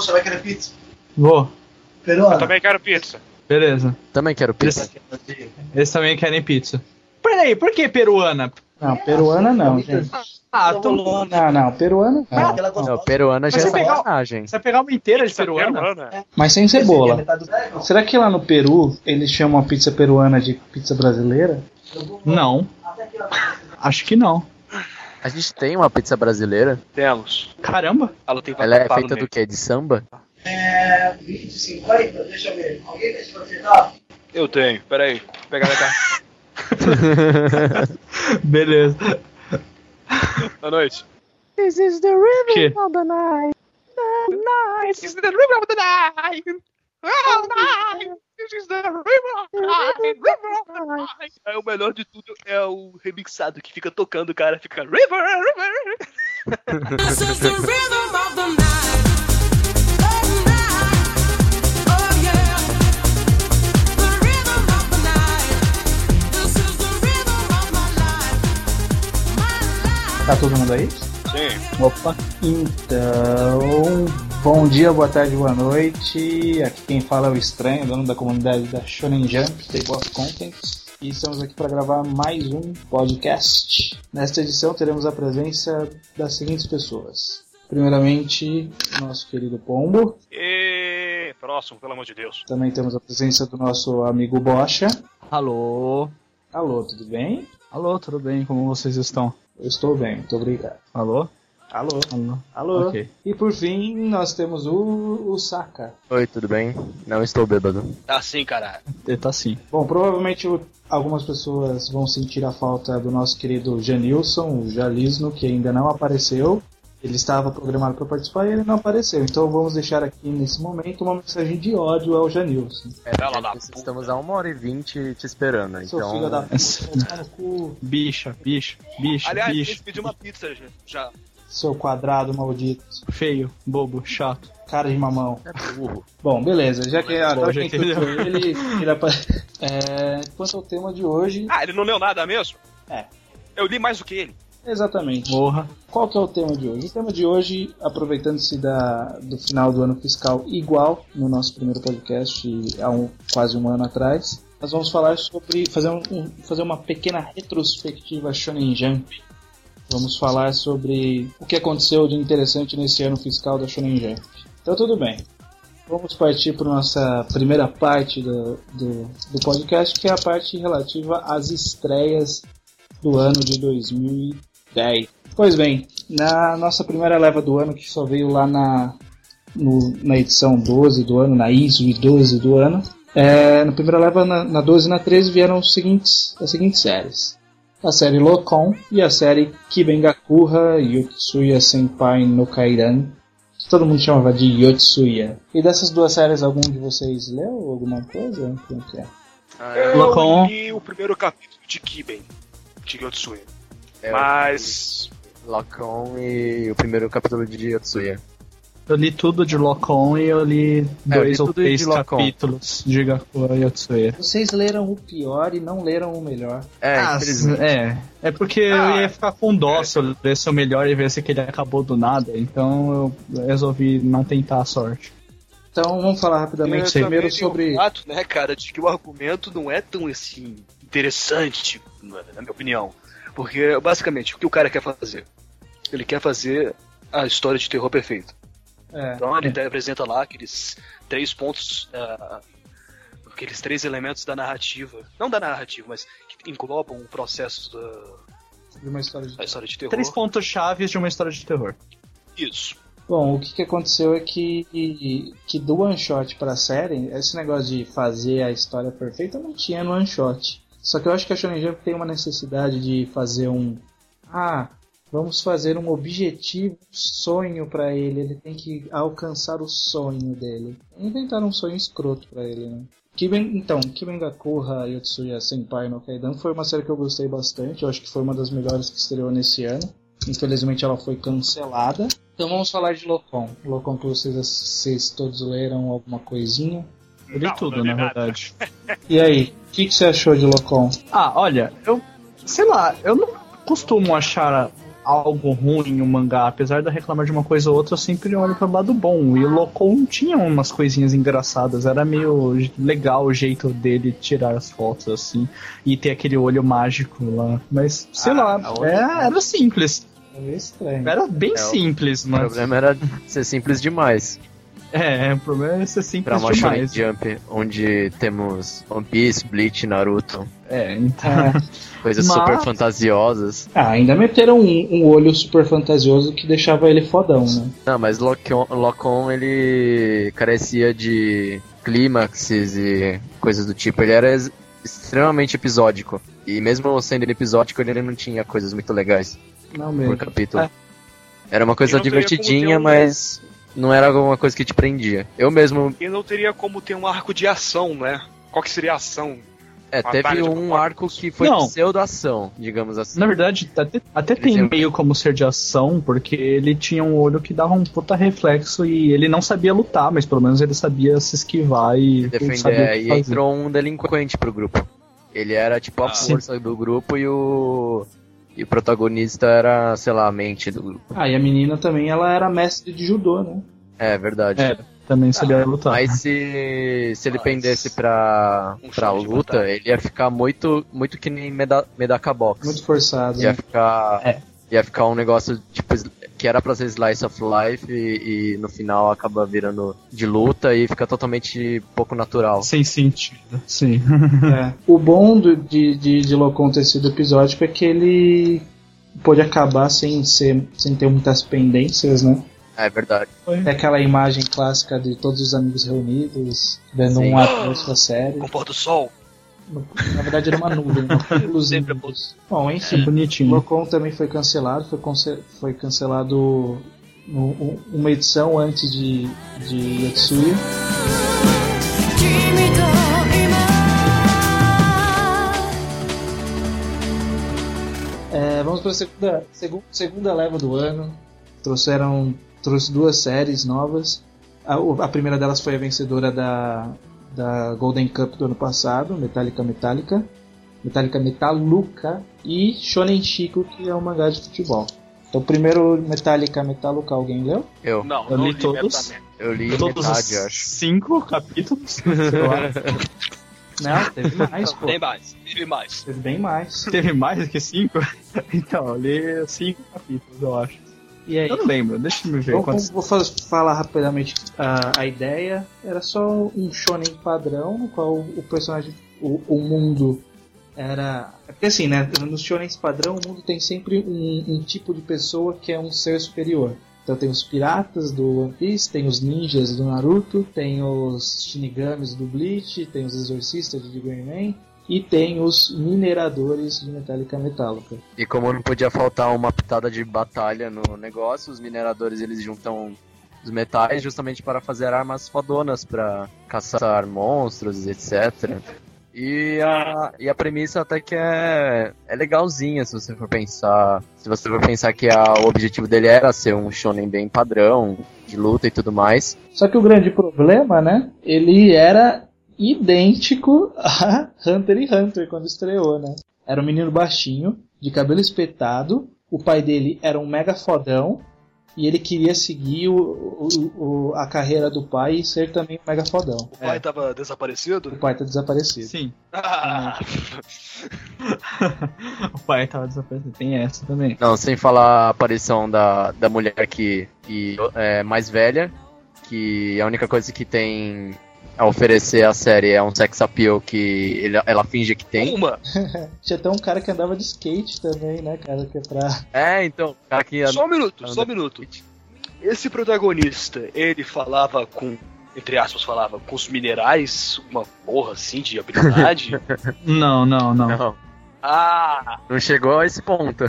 você vai querer pizza? Vou. Peruana? Eu também quero pizza. Beleza. Também quero pizza. Eles, eles também querem pizza. Peraí, por que peruana? Não, peruana não, gente. Ah, tu Não, não, peruana não. Aquela Não, peruana já Mas é você pegar- sacanagem. Você vai pegar uma inteira de peruana? peruana. Mas sem é cebola. não. Será que lá no Peru eles chamam a pizza peruana de pizza brasileira? Não. Acho que não. A gente tem uma pizza brasileira. Temos. Caramba. Ela tem Ela é feita do quê? De samba? É. 20, 50? Deixa eu ver. Alguém tem pra acertar? Eu tenho. Peraí. Vou pegar na carta. Beleza. Boa noite. This is the river Que? of the night. The night. Oh. This is the river of the night. River of the night. É o melhor de tudo é o remixado que fica tocando, o cara fica river, river. This is the rhythm of the night. Oh. Tá todo mundo aí? Sim. Opa. Então, bom dia, boa tarde, boa noite. Aqui quem fala é o Estranho, dono da comunidade da Shonen Jump, Table of Contents. E estamos aqui para gravar mais um podcast. Nesta edição teremos a presença das seguintes pessoas. Primeiramente, nosso querido Pombo. E próximo, pelo amor de Deus. Também temos a presença do nosso amigo Bocha. Alô. Alô, tudo bem? Alô, tudo bem? Como vocês estão? Eu estou bem, muito obrigado. Alô? Alô? Alô. Alô? Ok. E por fim, nós temos o, o Saka. Oi, tudo bem? Não estou bêbado. Tá caralho. Ele tá assim. Bom, provavelmente o- algumas pessoas vão sentir a falta do nosso querido Janilson, o Jalisno, que ainda não apareceu. Ele estava programado para participar e ele não apareceu. Então vamos deixar aqui nesse momento uma mensagem de ódio ao Janilson. É, puta. estamos a uma hora e vinte te esperando, Seu então... filho da puta, Bicha, bicha, bicha, Aliás, a bicha. gente pediu uma pizza já. Seu quadrado maldito, Feio, bobo, chato. cara de mamão. É burro. Bom, beleza, já que agora já quem entendeu. tutou ele, ele apa- é, quanto ao tema de hoje, Ah, ele não leu nada mesmo? É. Eu li mais do que ele. exatamente. Morra. Qual que é o tema de hoje? O tema de hoje, aproveitando-se da, do final do ano fiscal igual no nosso primeiro podcast há um, quase um ano atrás, nós vamos falar sobre fazer, um, um- fazer uma pequena retrospectiva Shonen Jump. Vamos falar sobre o que aconteceu de interessante nesse ano fiscal da Shonen Jump. Então tudo bem. Vamos partir para nossa primeira parte do, do, do podcast, que é a parte relativa às estreias do ano de 2010. Pois bem, na nossa primeira leva do ano, que só veio lá na, no- na edição 12 do ano, na ISO 12 do ano, é, na primeira leva, na, na 12 e na 13, vieram os seguintes, as seguintes séries. A série Locom e a série Kibengakuha Yotsuya Senpai no Kairan, que todo mundo chamava de Yotsuya. E dessas duas séries, algum de vocês leu alguma coisa? Como que é? Eu Locom. li o primeiro capítulo de Kiben, de Yotsuya. É, Mas. Locom e o primeiro capítulo de Yotsuya. Eu li tudo de Locom e eu li É, eu dois li ou três de capítulos de Gakuya Yotsuya. Vocês leram o pior e não leram o melhor. É, Ah, é, é porque Ah, eu ia ficar com dó se eu lesse o melhor e ver se ele acabou do nada, então eu resolvi não tentar a sorte. Então vamos falar rapidamente eu primeiro sobre. O fato, né, cara, de que o argumento não é tão assim interessante, na minha opinião. Porque, basicamente, o que o cara quer fazer? Ele quer fazer a história de terror perfeita. É, Então ele apresenta lá aqueles três pontos, ah, aqueles três elementos da narrativa. Não da narrativa, mas que englobam o processo da, de uma história de história de terror. Três pontos chaves de uma história de terror. Isso. Bom, o que, que aconteceu é que, que do one shot pra série, esse negócio de fazer a história perfeita não tinha no one shot. Só que eu acho que a Shonen Jump tem uma necessidade de fazer um. Ah, vamos fazer um objetivo, sonho pra ele. Ele tem que alcançar o sonho dele. Inventaram um sonho escroto pra ele, né? Kiben, então, Kibengakuha Yotsuya Senpai no Kaidan foi uma série que eu gostei bastante. Eu acho que foi uma das melhores que estreou nesse ano. Infelizmente ela foi cancelada. Então vamos falar de Locom. Locom que vocês, vocês todos leram alguma coisinha. Eu li Não, tudo, não li na nada. verdade. E aí, o que, que você achou de Locom? Ah, olha, eu. Sei lá, eu não costumo achar algo ruim um mangá, apesar de eu reclamar de uma coisa ou outra, eu sempre olho pelo lado bom. E o Locon tinha umas coisinhas engraçadas, era meio legal o jeito dele tirar as fotos assim e ter aquele olho mágico lá. Mas sei Ah, lá, é- era simples. É meio estranho. Era bem É, o- simples, O mas. problema era ser simples demais. É, o problema é ser Pra simples uma Shonen demais. Jump, onde temos One Piece, Bleach, Naruto, É, então. É. coisas Mas- super fantasiosas. Ah, ainda meteram um, um olho super fantasioso que deixava ele fodão, né? Não, mas Locon, ele carecia de clímaxes e coisas do tipo. Ele era ex- extremamente episódico. E mesmo sendo ele episódico, ele não tinha coisas muito legais Não por mesmo. capítulo. É. Era uma coisa divertidinha, um- mas não era alguma coisa que te prendia. Eu mesmo, E não teria como ter um arco de ação, né? Qual que seria a ação? é, Batalha teve um arco que foi Não. pseudo-ação, digamos assim. Na verdade, até, até Ele tem meio como ser de ação, porque ele tinha um olho que dava um puta reflexo e ele não sabia lutar, mas pelo menos ele sabia se esquivar e defender. sabia o que e entrou um delinquente pro grupo. Ele era tipo a Ah. força do grupo e o. E o protagonista era, sei lá, a mente do grupo. Ah, e a menina também, ela era mestre de judô, né? É verdade. É, também sabia lutar. Mas se, se ele Mas- pendesse pra, Um pra luta, ele ia ficar muito, muito que nem Meda, Medaka Box. Muito forçado. Ia Né? ficar. É. Ia ficar um negócio tipo que era pra ser Slice of Life e, e no final acaba virando de luta e fica totalmente pouco natural. Sem sentido, sim. É. O bom do- de, de, de Locon ter sido episódico é que ele pôde acabar sem, ser, sem ter muitas pendências, né? É verdade. É aquela imagem clássica de todos os amigos reunidos, vendo Sim. um ato da série. Com o pôr do sol? Na verdade era uma nuvem, né? uma cúmulozinha. Bom, enfim, é, bonitinho. Locom também foi cancelado, foi, foi cancelado no, uma edição antes de, de Yatsuya. É, vamos para a segunda, segunda, segunda leva do ano. Trouxeram trouxe duas séries novas. A, a primeira delas foi a vencedora da, da Golden Cup do ano passado, Metallica Metallica. Metallica Metaluca e Shonen Chico, que é um mangá de futebol. Então, primeiro Metallica Metaluca, alguém leu? Eu, Não, Eu não li todos. Metaman. eu li Todos metade, os acho. cinco capítulos. eu acho. Não, teve mais, pô. Tem mais, teve mais. Teve bem mais. Teve mais que cinco? Então, eu li cinco capítulos, eu acho. E aí? Eu não lembro, deixa eu me ver Vou, quantos. vou fa- falar rapidamente a, a ideia. Era só um shonen padrão, no qual o personagem, o, o mundo era. Porque assim, né? Nos shonens padrão, o mundo tem sempre um, um tipo de pessoa que é um ser superior. Então tem os piratas do One Piece, tem os ninjas do Naruto, tem os shinigamis do Bleach, tem os exorcistas de Green Man e tem os mineradores de Metallica Metallica. E como não podia faltar uma pitada de batalha no negócio, os mineradores eles juntam os metais justamente para fazer armas fodonas para caçar monstros, etc. E a, e a premissa até que é, é legalzinha se você for pensar. Se você for pensar que a, o objetivo dele era ser um shonen bem padrão, de luta e tudo mais. Só que o grande problema, né? Ele era idêntico a Hunter x Hunter quando estreou, né? Era um menino baixinho, de cabelo espetado. O pai dele era um mega fodão. E ele queria seguir o, o- o- a carreira do pai e ser também um mega fodão. O pai É. tava O desaparecido? pai tá desaparecido. Sim. Ah, o pai tava desaparecido. Tem essa também. Não, sem falar a aparição da, da mulher que, que é mais velha, que a única coisa que tem a oferecer à série é um sex appeal que ele- ela finge que tem. uma. Tinha até um cara que andava de skate também, né, cara? Que é pra. É, então, o cara que Só um minuto, anda- só um minuto. Esse protagonista, ele falava com, entre aspas, falava com os minerais, uma porra assim de habilidade. Não, não, não. Não, ah, não chegou a esse ponto.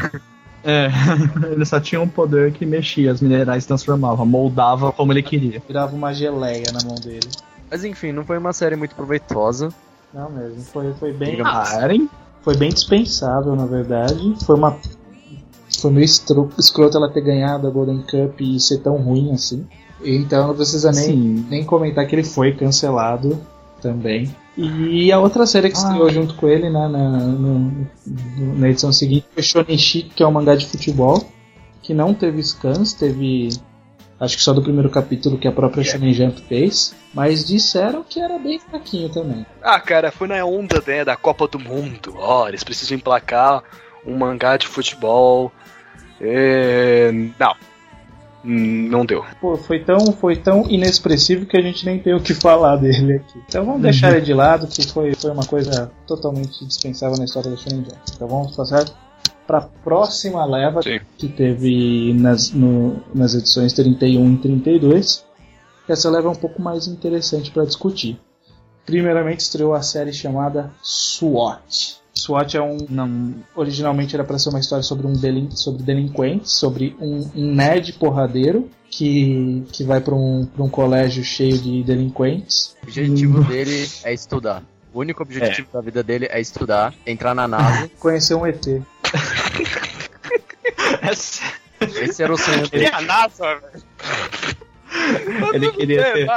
É, ele só tinha um poder que mexia, os minerais transformava, moldava como ele queria. Virava uma geleia na mão dele. Mas enfim, não foi uma série muito proveitosa. Não mesmo. Foi, foi bem. Ah, Eren? Foi bem dispensável, na verdade. Foi uma. Foi meio escroto ela ter ganhado a Golden Cup e ser tão ruim assim. Então não precisa nem, Sim. nem comentar que ele foi cancelado também. E a outra série que estreou Ah. junto com ele né, na, no- na edição seguinte foi Shonen Chic, que é um mangá de futebol. que não teve scans, teve acho que só do primeiro capítulo que a própria Shonen Jump fez, mas disseram que era bem fraquinho também. Ah, cara, foi na onda né, da Copa do Mundo. Ó, eles precisam emplacar um mangá de futebol. É... Não. Hum, Não deu. Pô, foi tão, foi tão inexpressivo que a gente nem tem o que falar dele aqui. Então vamos deixar ele de lado, que foi, foi uma coisa totalmente dispensável na história da Shonen Jump. Então vamos passar para a próxima leva Sim. que teve nas, no- nas edições 31 e 32. Essa leva é um pouco mais interessante para discutir. Primeiramente estreou a série chamada SWAT. SWAT é um Não. originalmente era para ser uma história sobre um delin sobre delinquentes, sobre um, um nerd porradeiro que, que vai para um, pra um colégio cheio de delinquentes. O objetivo dele é estudar. O único objetivo da vida dele é estudar, entrar na NASA. Conhecer um ET. Esse era o sonho dele. a NASA, velho. Ele queria ter.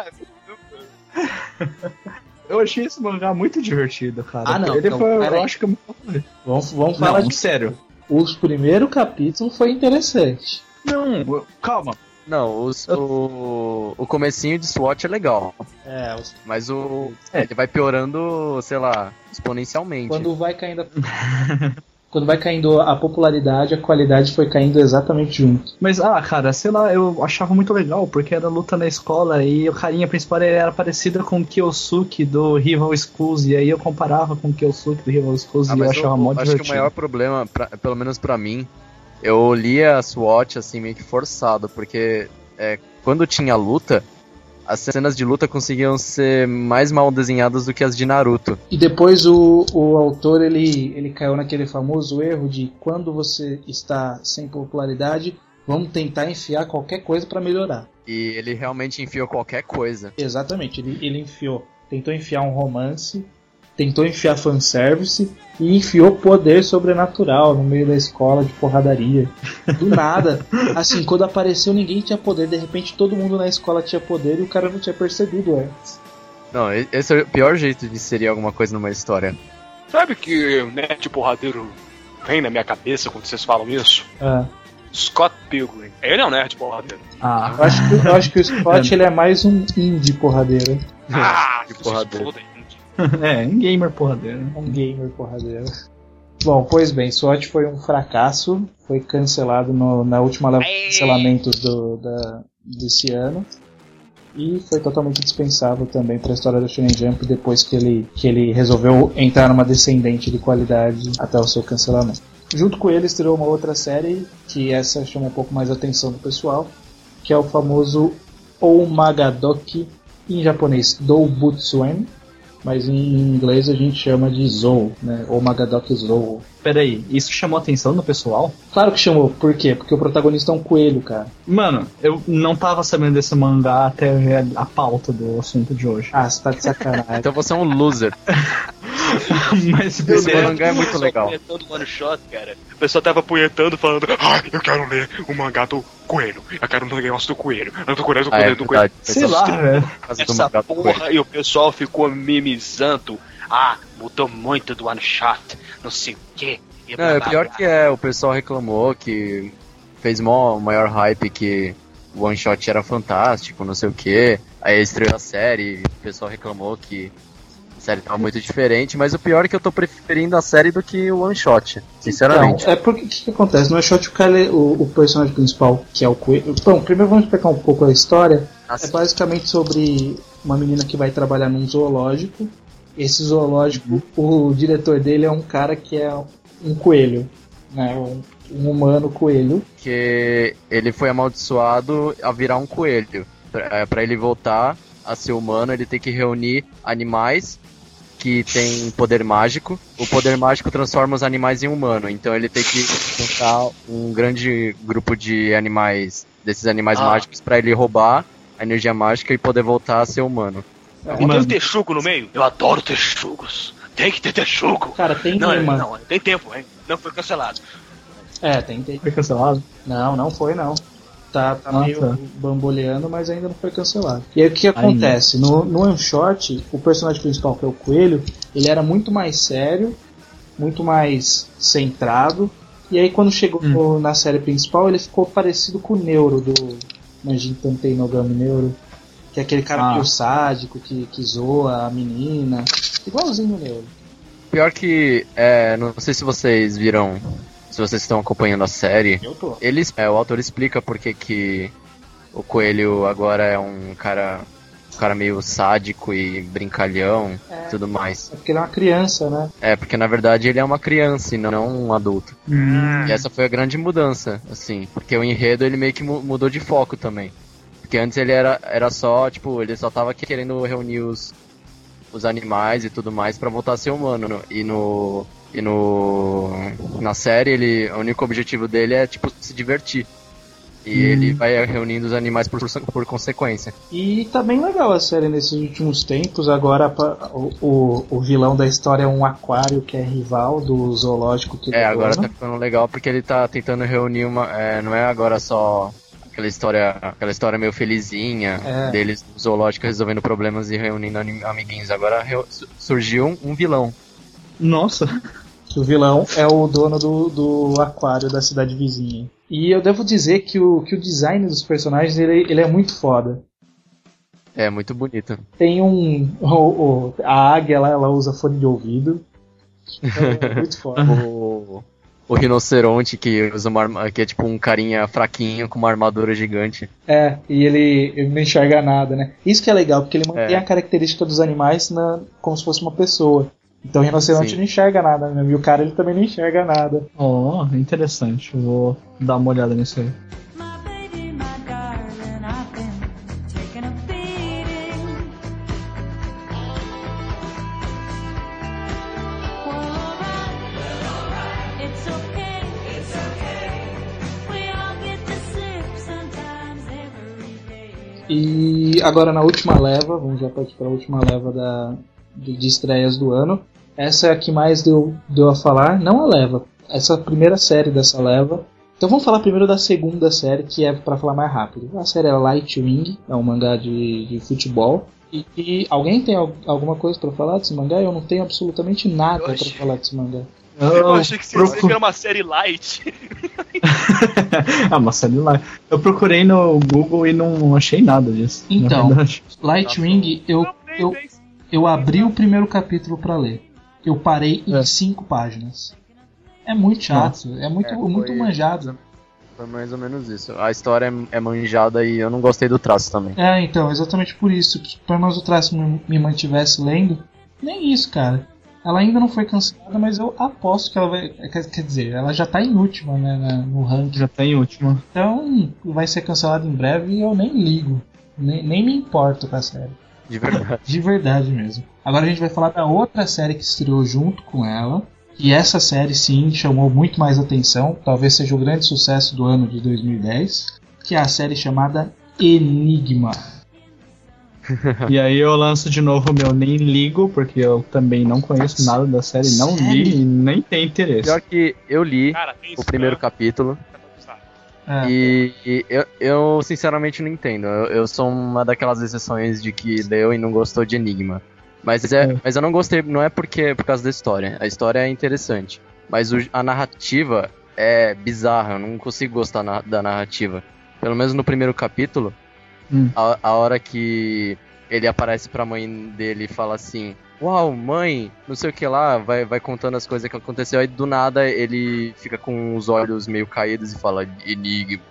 Eu achei esse mangá muito divertido, cara. Ah, não, Ele então, foi, eu acho que é. Vamos, vamos falar Não, de. sério. Os primeiros capítulos foi interessante. Não, calma. Não, os- o, o comecinho de SWAT é legal. É, os- Mas o. É. Ele vai piorando, sei lá, exponencialmente. quando vai caindo a... quando vai caindo a popularidade, a qualidade foi caindo exatamente junto. Mas, ah, cara, sei lá, eu achava muito legal, porque era luta na escola e o carinha principal era parecido com o Kyosuke do Rival Schools, e aí eu comparava com o Kyosuke do Rival Schools Ah, e eu mas achava eu, mó acho que o maior problema, pra- pelo menos pra mim, eu lia a SWAT assim meio que forçado, porque é, quando tinha luta, as cenas de luta conseguiam ser mais mal desenhadas do que as de Naruto. E depois o, o autor ele, ele caiu naquele famoso erro de quando você está sem popularidade, vamos tentar enfiar qualquer coisa para melhorar. E ele realmente enfiou qualquer coisa. Exatamente, ele, ele enfiou, tentou enfiar um romance, tentou enfiar fanservice e enfiou poder sobrenatural no meio da escola de porradaria. Do nada. Assim, quando apareceu ninguém tinha poder, de repente todo mundo na escola tinha poder e o cara não tinha percebido antes. Não, esse é o pior jeito de inserir alguma coisa numa história. Sabe que o net porradeiro vem na minha cabeça quando vocês falam isso? Ah, Scott Pilgrim. Ele é um nerd porradeiro. Ah, eu, acho que, eu acho que o Scott ele é mais um indie porradeiro. Ah, que porradeiro. é, um gamer porradeiro. Um gamer porradeiro. Bom, pois bem, SWAT foi um fracasso, foi cancelado no- na última leva de cancelamentos do, da, desse ano. E foi totalmente dispensável também para a história do Shonen Jump depois que ele, que ele resolveu entrar numa descendente de qualidade até o seu cancelamento. Junto com ele estreou uma outra série que essa chama um pouco mais a atenção do pessoal, que é o famoso Omagadoki, em japonês Doubutsuen, mas em inglês a gente chama de Zou, né? Omagadoki Zou. Peraí, isso chamou a atenção do pessoal? Claro que chamou, por quê? Porque o protagonista é um coelho, cara. Mano, eu não tava sabendo desse mangá até ver a pauta do assunto de hoje. Ah, você tá de sacanagem. Então você é um loser. Mas Esse beleza. mangá é muito legal. punhetando one shot, cara. O pessoal tava punhetando, falando: Ah, eu quero ler o mangá do coelho. Eu quero ler o negócio do coelho. Eu tô coelho, do Ah, é coelho, do coelho. verdade. Sei lá, velho. Essa mangá do porra, Coelho. e o pessoal ficou mimizando. Ah, mudou muito do one shot, não sei o quê. e Não, blá, é pior blá. que é, o pessoal reclamou que fez mó, maior hype que o One Shot era fantástico, não sei o que. Aí estreou a série, o pessoal reclamou que a série tava muito diferente, mas o pior é que eu tô preferindo a série do que o One Shot, sinceramente. Então, é porque o que, que acontece? No Shot, o, cara, é- o, o personagem principal, que é o coelho. Bom, primeiro vamos explicar um pouco a história. É basicamente sobre uma menina que vai trabalhar num zoológico. Esse zoológico, o diretor dele é um cara que é um coelho, né? Um, um humano coelho. que ele foi amaldiçoado a virar um coelho. Pra, é, ele voltar a ser humano, ele tem que reunir animais que têm poder mágico. O poder mágico transforma os animais em humano, então ele tem que juntar um grande grupo de animais, desses animais Ah. mágicos, pra ele roubar a energia mágica e poder voltar a ser humano. Não tem Mano. um texugo no meio? Eu adoro texugos. Tem que ter texugo. Cara, tem Não, uma. não, tem tempo, hein? Não foi cancelado. É, tem, tem. Foi cancelado? Não, não foi não. Tá, tá Ah, meio tá. bamboleando, mas ainda não foi cancelado. E aí o que acontece? No, no One Shot, o personagem principal, que é o Coelho, ele era muito mais sério, muito mais centrado, E aí quando chegou Hum. na série principal, ele ficou parecido com o Neuro do Manjin Tantei Nogami Neuro. Que é aquele cara Ah. meio sádico, que, que zoa a menina. Igualzinho o Neuro. Pior que, é, não sei se vocês viram, se vocês estão acompanhando a série, Eu tô. eles, é, o autor explica por que que o Coelho agora é um cara, um cara meio sádico e brincalhão e tudo mais. É porque ele é uma criança, né? É, porque na verdade ele é uma criança e não um adulto. Hum. E essa foi a grande mudança, assim, porque o enredo ele meio que mu- mudou de foco também. Porque antes ele era, era só, tipo, ele só tava querendo reunir os, os animais e tudo mais pra voltar a ser humano. E no. E no. Na série, ele. O único objetivo dele é, tipo, se divertir. E Hum. ele vai reunindo os animais por, por consequência. E tá bem legal a série nesses últimos tempos. Agora o, o, o vilão da história é um aquário que é rival do zoológico que É, agora dona. tá ficando legal porque ele tá tentando reunir uma. é, não é agora só aquela história. Aquela história meio felizinha É. deles no zoológico resolvendo problemas e reunindo amiguinhos. Agora reu- surgiu um, um vilão. Nossa. O vilão é o dono do, do aquário da cidade vizinha. E eu devo dizer que o, que o design dos personagens ele, ele é muito foda. É muito bonito. Tem um. o- o- a águia ela, ela usa fone de ouvido. É muito foda. O, o rinoceronte que usa uma arma, que é tipo um carinha fraquinho com uma armadura gigante. É, e ele, ele não enxerga nada, né? Isso que é legal, porque ele mantém É. a característica dos animais na, como se fosse uma pessoa. Então o rinoceronte Sim. não enxerga nada, né? E o cara ele também não enxerga nada. Oh, interessante. Vou dar uma olhada nisso aí. Agora na última leva, vamos já partir para a última leva da, de, de estreias do ano. Essa é a que mais deu, deu a falar, não a leva, essa primeira série dessa leva. Então vamos falar primeiro da segunda série, que é para falar mais rápido. A série é Lightwing, é um mangá de, de futebol. E, e alguém tem al- alguma coisa para falar desse mangá? Eu não tenho absolutamente nada para falar desse mangá. Eu achei que você ia dizer procu- que era uma série light. ah, mas série lá. Eu procurei no Google e não achei nada disso. Então. Lightwing, eu, eu, eu abri o primeiro capítulo para ler. Eu parei em É. cinco páginas. É muito chato, é muito, É, muito manjado. Foi mais ou menos isso. A história é, é manjada e eu não gostei do traço também. É, então, exatamente por isso. Pelo menos o traço me, me mantivesse lendo, nem isso, cara. Ela ainda não foi cancelada, mas eu aposto que ela vai. Quer, dizer, ela já tá em última, né, no ranking. Já tem última. Então, vai ser cancelada em breve e eu nem ligo. Nem, nem me importo com a série. De verdade. De verdade mesmo. Agora a gente vai falar da outra série que estreou junto com ela. E essa série sim chamou muito mais atenção. Talvez seja o grande sucesso do ano de 2010. Que é a série chamada Enigma. E aí eu lanço de novo o meu nem ligo, porque eu também não conheço nada da série, não li e nem tenho interesse. Pior que eu li Cara, o primeiro capítulo É. e, e eu, eu sinceramente não entendo. Eu, eu sou uma daquelas exceções de que leu e não gostou de Enigma. Mas, é, É. mas eu não gostei, não é porque por causa da história. A história é interessante. Mas o- a narrativa é bizarra, eu não consigo gostar na- da narrativa. Pelo menos no primeiro capítulo, Hum. a, a hora que ele aparece pra mãe dele e fala assim: Uau, mãe, não sei o que lá, vai, vai contando as coisas que aconteceu. Aí do nada ele fica com os olhos meio caídos e fala: Enigma.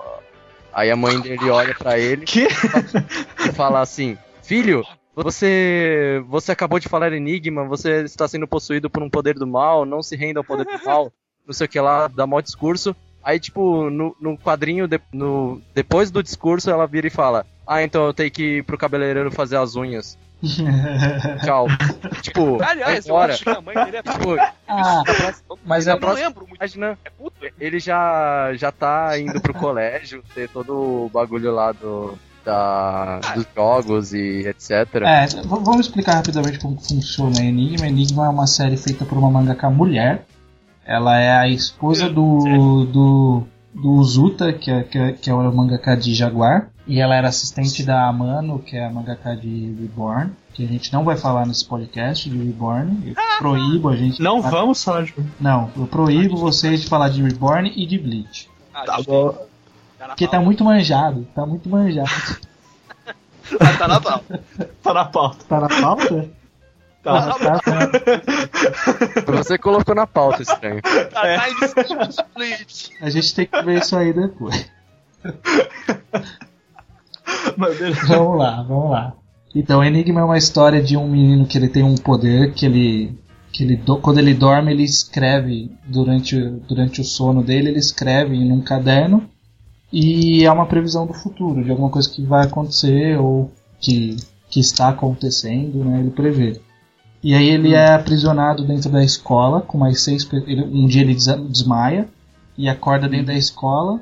Aí a mãe dele olha pra ele Que? e fala assim: Filho, você você acabou de falar enigma, você está sendo possuído por um poder do mal, não se renda ao poder do mal, não sei o que lá, dá mó discurso. Aí, tipo, no, no quadrinho, de- no, depois do discurso, ela vira e fala: Ah, então eu tenho que ir pro cabeleireiro fazer as unhas. Tchau. tipo, Aliás, eu agora, acho que a mãe dele é tipo, ah, mas eu é não pra... lembro muito. imagina, É puta? ele já, já tá indo pro colégio, ter todo o bagulho lá do, da, dos jogos e etc. É, vamos explicar rapidamente como funciona Enigma. Enigma é uma série feita por uma mangaka mulher. Ela é a esposa do, do, do Uzuta, que é, que é, que é o mangaka de Jaguar. E ela era assistente da Amano, que é a mangaka de Reborn. Que a gente não vai falar nesse podcast de Reborn. Eu proíbo a gente. Não vamos falar de. Não, eu proíbo vocês de falar de Reborn e de Bleach. Ah, Tá bom. Porque tá muito manjado, tá muito manjado. Ah, tá na pauta. Tá na pauta. Tá na pauta? Tá. Tá. Você colocou na pauta, estranho. Tá, É. tá em split. A gente tem que ver isso aí depois. Vamos lá, vamos lá. Então, Enigma é uma história de um menino que ele tem um poder que ele. Que ele do- quando ele dorme, ele escreve durante, o- durante o sono dele, ele escreve num caderno e é uma previsão do futuro, de alguma coisa que vai acontecer ou que, que está acontecendo, né? Ele prevê. E aí ele é aprisionado dentro da escola com mais seis ele- Um dia ele desmaia e acorda dentro da escola,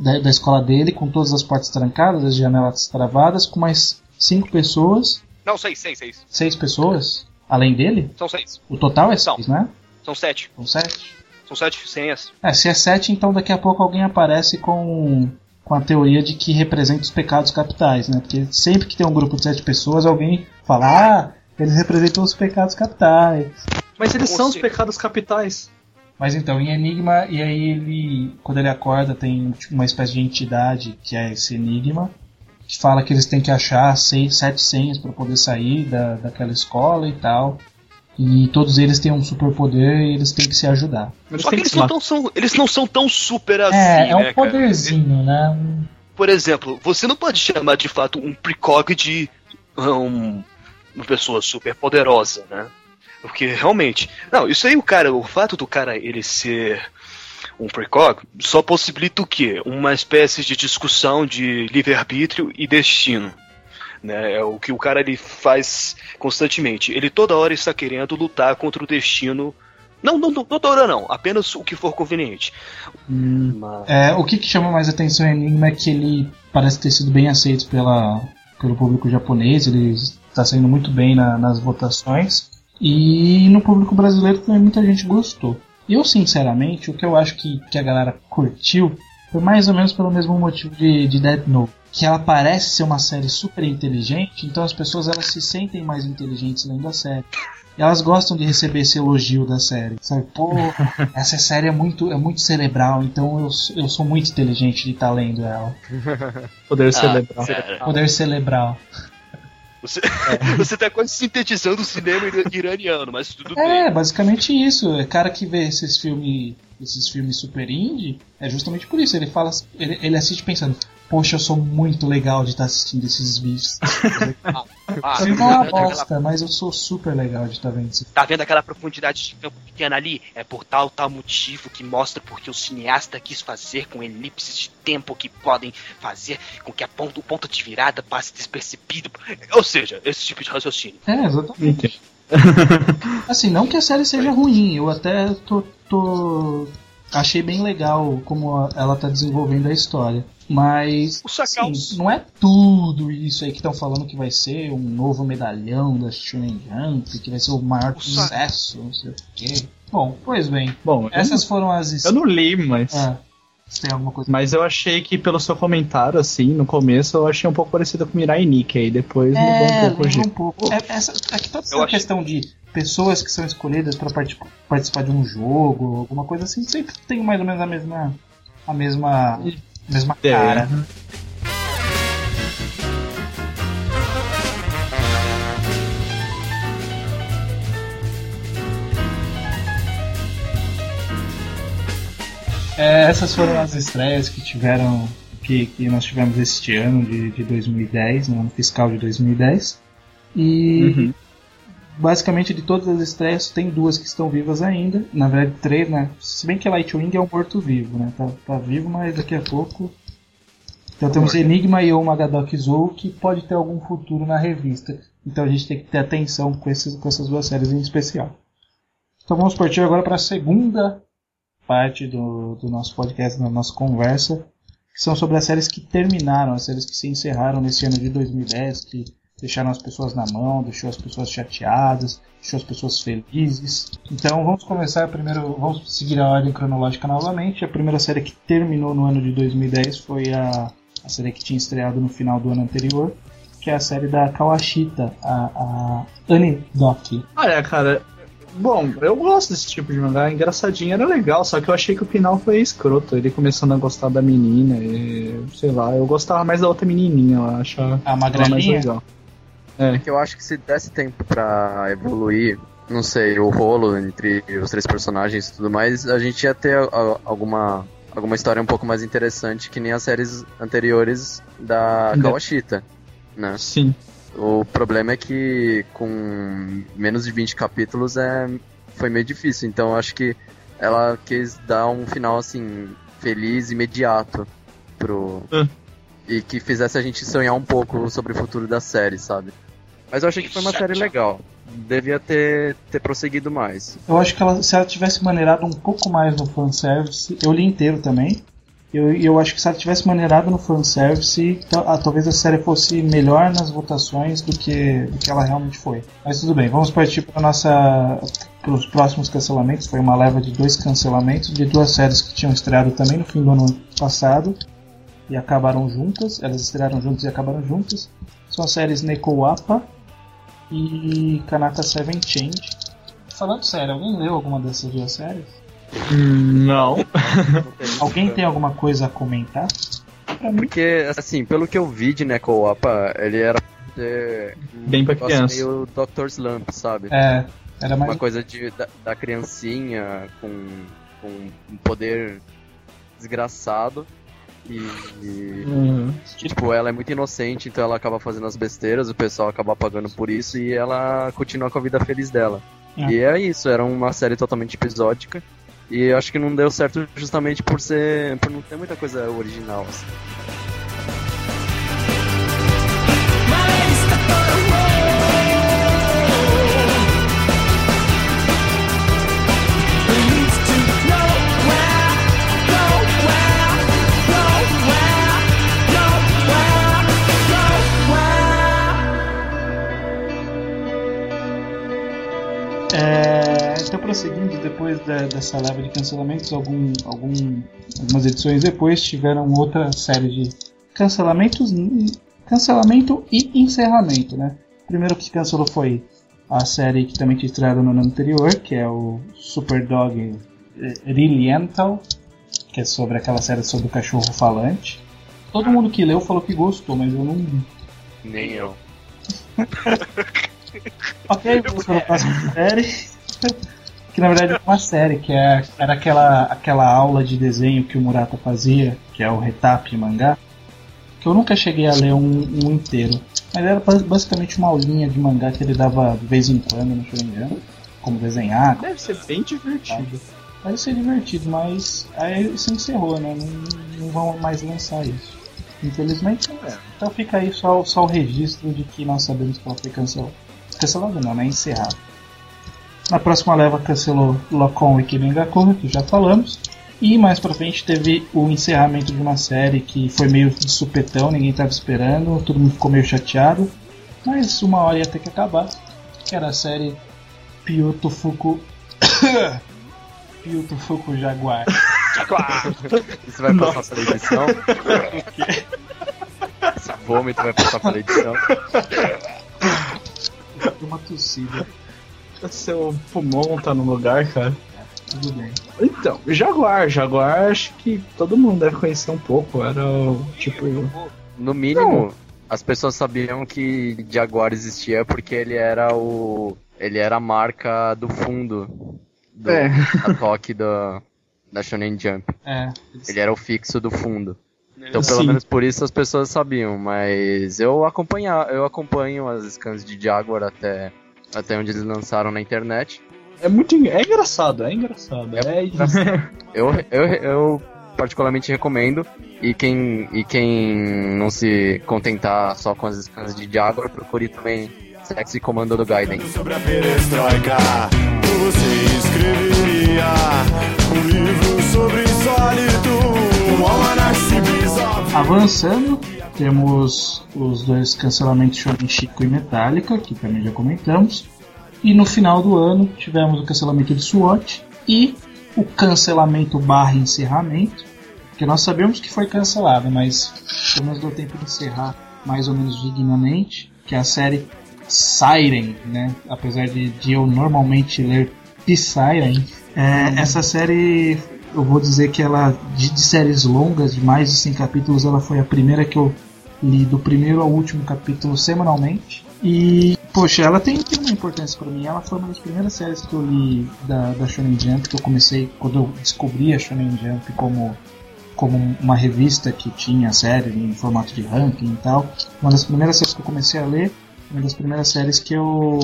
da, da escola dele, com todas as portas trancadas, as janelas travadas, com mais cinco pessoas, Não, seis, seis, seis. seis pessoas, além dele. São seis. O total é São. seis, né? São sete. São sete. São sete senhas. É, se é sete, então daqui a pouco alguém aparece com, com a teoria de que representa os pecados capitais, né? Porque sempre que tem um grupo de sete pessoas, alguém fala, ah, eles representam os pecados capitais. Mas eles são os pecados capitais. Mas então, em Enigma, e aí ele, quando ele acorda, tem tipo, uma espécie de entidade que é esse Enigma, que fala que eles têm que achar seis, sete senhas para poder sair da, daquela escola e tal. E todos eles têm um superpoder e eles têm que se ajudar. Eles Só que eles se não, tão, são, eles não são tão super assim, é, é um né, cara? poderzinho, né? Um- Por exemplo, você não pode chamar de fato um precog de um, uma pessoa super poderosa, né? Porque realmente. Não, isso aí o cara, o fato do cara ele ser um precog só possibilita o quê? Uma espécie de discussão de livre-arbítrio e destino. Né? É o que o cara ele faz constantemente. Ele toda hora está querendo lutar contra o destino. Não, não, não, não toda hora não, apenas o que for conveniente. Mas- É, o que, que chama mais atenção em Enigma é que ele parece ter sido bem aceito pela, pelo público japonês, ele está saindo muito bem na- nas votações. E no público brasileiro também muita gente gostou. Eu, sinceramente, o que eu acho que, que a galera curtiu foi mais ou menos pelo mesmo motivo de, de Death Note. Que ela parece ser uma série super inteligente, então as pessoas elas se sentem mais inteligentes lendo a série. E elas gostam de receber esse elogio da série. Sabe, pô, essa série é muito, é muito cerebral, então eu, sou- eu sou muito inteligente de estar lendo ela. Poder Ah, celebrar. cara. Poder cerebral. Você, você tá quase sintetizando o cinema ira- iraniano, mas tudo É, bem. basicamente isso. É cara que vê esses filmes, esses filmes super indie, é justamente por isso. Ele fala, ele, ele assiste pensando, poxa, eu sou muito legal de estar assistindo esses vídeos. Ah, O filme é uma tá, vendo aquela, bosta, mas eu sou super legal de estar vendo isso. tá vendo aquela profundidade de campo pequena ali? É por tal tal motivo que mostra porque o cineasta quis fazer com elipses de tempo que podem fazer com que a ponta, o ponto de virada passe despercebido. Ou seja, esse tipo de raciocínio. É, exatamente. Assim, não que a série seja ruim, eu até tô, tô- achei bem legal como ela tá desenvolvendo a história. Mas assim, não é tudo isso aí que estão falando que vai ser um novo medalhão da Shonen Jump, que vai ser o maior O sucesso, não sei o quê. Bom, pois bem. Bom, eu Essas foram as. não- eu não li, mas. Você tem alguma coisa? Mas eu achei que pelo seu comentário, assim, no começo, eu achei um pouco parecido com Mirai Nikki, aí depois mudou um É, pouco um pouco. É, essa, aqui toda Eu essa acho- questão de pessoas que são escolhidas para participar de um jogo, alguma coisa assim, sempre tem mais ou menos a mesma a mesma mesma É. cara. É, essas foram as estreias que tiveram que, que nós tivemos este ano de, de 2010, no ano fiscal de 2010. E Uhum. Basicamente de todas as estreias tem duas que estão vivas ainda. Na verdade, três, né? Se bem que Lightwing é um morto-vivo, né? Tá, tá vivo, mas daqui a pouco. Então temos Enigma e o Magadok Zou que pode ter algum futuro na revista. Então a gente tem que ter atenção com, esses, com essas duas séries em especial. Então vamos partir agora para a segunda parte do, do nosso podcast, da nossa conversa, que são sobre as séries que terminaram, as séries que se encerraram nesse ano de 2010, que deixaram as pessoas na mão, deixou as pessoas chateadas, deixou as pessoas felizes. Então vamos começar primeiro, vamos seguir a ordem cronológica novamente. A primeira série que terminou no ano de 2010 foi a, a série que tinha estreado no final do ano anterior, que é a série da Kawashita, a, a Anidoki. Olha, cara. Bom, eu gosto desse tipo de mangá, engraçadinho, era legal, só que eu achei que o final foi escroto, ele começando a gostar da menina, e sei lá, eu gostava mais da outra menininha, eu acho A mais magrelinha? Legal. que eu acho que se desse tempo pra evoluir, não sei, o rolo entre os três personagens e tudo mais, a gente ia ter alguma alguma história um pouco mais interessante que nem as séries anteriores da Kawashita, né? Sim. O problema é que com menos de 20 capítulos é foi meio difícil, então eu acho que ela quis dar um final assim feliz imediato pro Hum. e que fizesse a gente sonhar um pouco sobre o futuro da série, sabe? Mas eu achei que foi uma série legal. Devia ter, ter prosseguido mais. Eu acho que ela, se ela tivesse maneirado um pouco mais no fanservice, eu li inteiro também. Eu, e eu acho que se ela tivesse maneirado no fanservice, ah, talvez a série fosse melhor nas votações do que, do que ela realmente foi. Mas tudo bem, vamos partir para nossa para os próximos cancelamentos. Foi uma leva de dois cancelamentos de duas séries que tinham estreado também no fim do ano passado e acabaram juntas. Elas estrearam juntas e acabaram juntas. São as séries Neko Wapa e Kanata Seven Change. Falando sério, alguém leu alguma dessas duas séries? Hum, não. Alguém tem alguma coisa a comentar? Porque, assim, pelo que eu vi de Neko Wapa, ele era é, Bem pra criança. meio Dr. Slump, sabe? é, era mais. Uma coisa de, da, da criancinha com, com um poder desgraçado. E, e, Uhum. tipo, ela é muito inocente, então ela acaba fazendo as besteiras, o pessoal acaba pagando por isso e ela continua com a vida feliz dela. É. E é isso, era uma série totalmente episódica. E eu acho que não deu certo justamente por ser. por não ter muita coisa original. Assim. Prosseguindo, depois da- dessa leva de cancelamentos, algum, algum, algumas edições depois tiveram outra série de cancelamentos, cancelamento e encerramento, né? O primeiro que cancelou foi a série que também tinha estreado no ano anterior, que é o Superdog Reliental, que é sobre aquela série sobre o cachorro falante. Todo mundo que leu falou que gostou, mas eu não li. Nem eu. Ok, vamos para a próxima série. que na verdade é uma série, que é, era aquela, aquela aula de desenho que o Murata fazia, que é o Retap mangá. Que eu nunca cheguei a ler um, um inteiro. Mas era bas- basicamente uma aulinha de mangá que ele dava de vez em quando no Shoringan. Como desenhar, Deve ser bem divertido. Parece ser divertido, mas aí se encerrou, né? Não, não vão mais lançar isso. Infelizmente, então fica aí só, só o registro de que nós sabemos que ela foi cancelada. Cancelada não, né? Encerrada. Na próxima leva cancelou Locom e Kimengakuno, que já falamos. E mais pra frente teve o encerramento de uma série que foi meio de supetão, ninguém tava esperando, todo mundo ficou meio chateado. Mas uma hora ia ter que acabar. Que era a série Pyoto Fuku. Pyoto Fuku Jaguar. Isso vai passar pela edição? Esse vômito vai passar pela edição. Uma tossida. Seu pulmão tá no lugar, cara. Tudo bem. Então, Jaguar. Jaguar acho que todo mundo deve conhecer um pouco. Era o tipo. No mínimo, as pessoas sabiam que Jaguar existia porque ele era o. Ele era a marca do fundo do, É. da toque da, da Shonen Jump. É. Ele era o fixo do fundo. Então pelo Sim. menos por isso as pessoas sabiam, mas eu acompanhar, eu acompanho as scans de Jaguar até, até onde eles lançaram na internet. É muito. É engraçado, é engraçado. É É, Eu, eu, eu particularmente recomendo. E quem, e quem não se contentar só com as scans de Jaguar, procure também Sexy Comando do Gaiden. sobre a perestroika. Você escreveria um livro sobre sólido, um almanac. Avançando, Temos os dois cancelamentos Shonen Chico e Metallica, que também já comentamos. E no final do ano tivemos o cancelamento de SWAT e o cancelamento barra encerramento, que nós sabemos que foi cancelado, mas pelo menos deu tempo de encerrar mais ou menos dignamente, que é a série Siren, né? Apesar de, de eu normalmente ler Psyren, é, essa série eu vou dizer que ela, de, de séries longas, de mais de 100 capítulos, ela foi a primeira que eu li do primeiro ao último capítulo semanalmente. E, poxa, ela tem, uma importância para mim. Ela foi uma das primeiras séries que eu li da, da Shonen Jump, que eu comecei, quando eu descobri a Shonen Jump como, como uma revista que tinha série em formato de ranking e tal. Uma das primeiras séries que eu comecei a ler, uma das primeiras séries que eu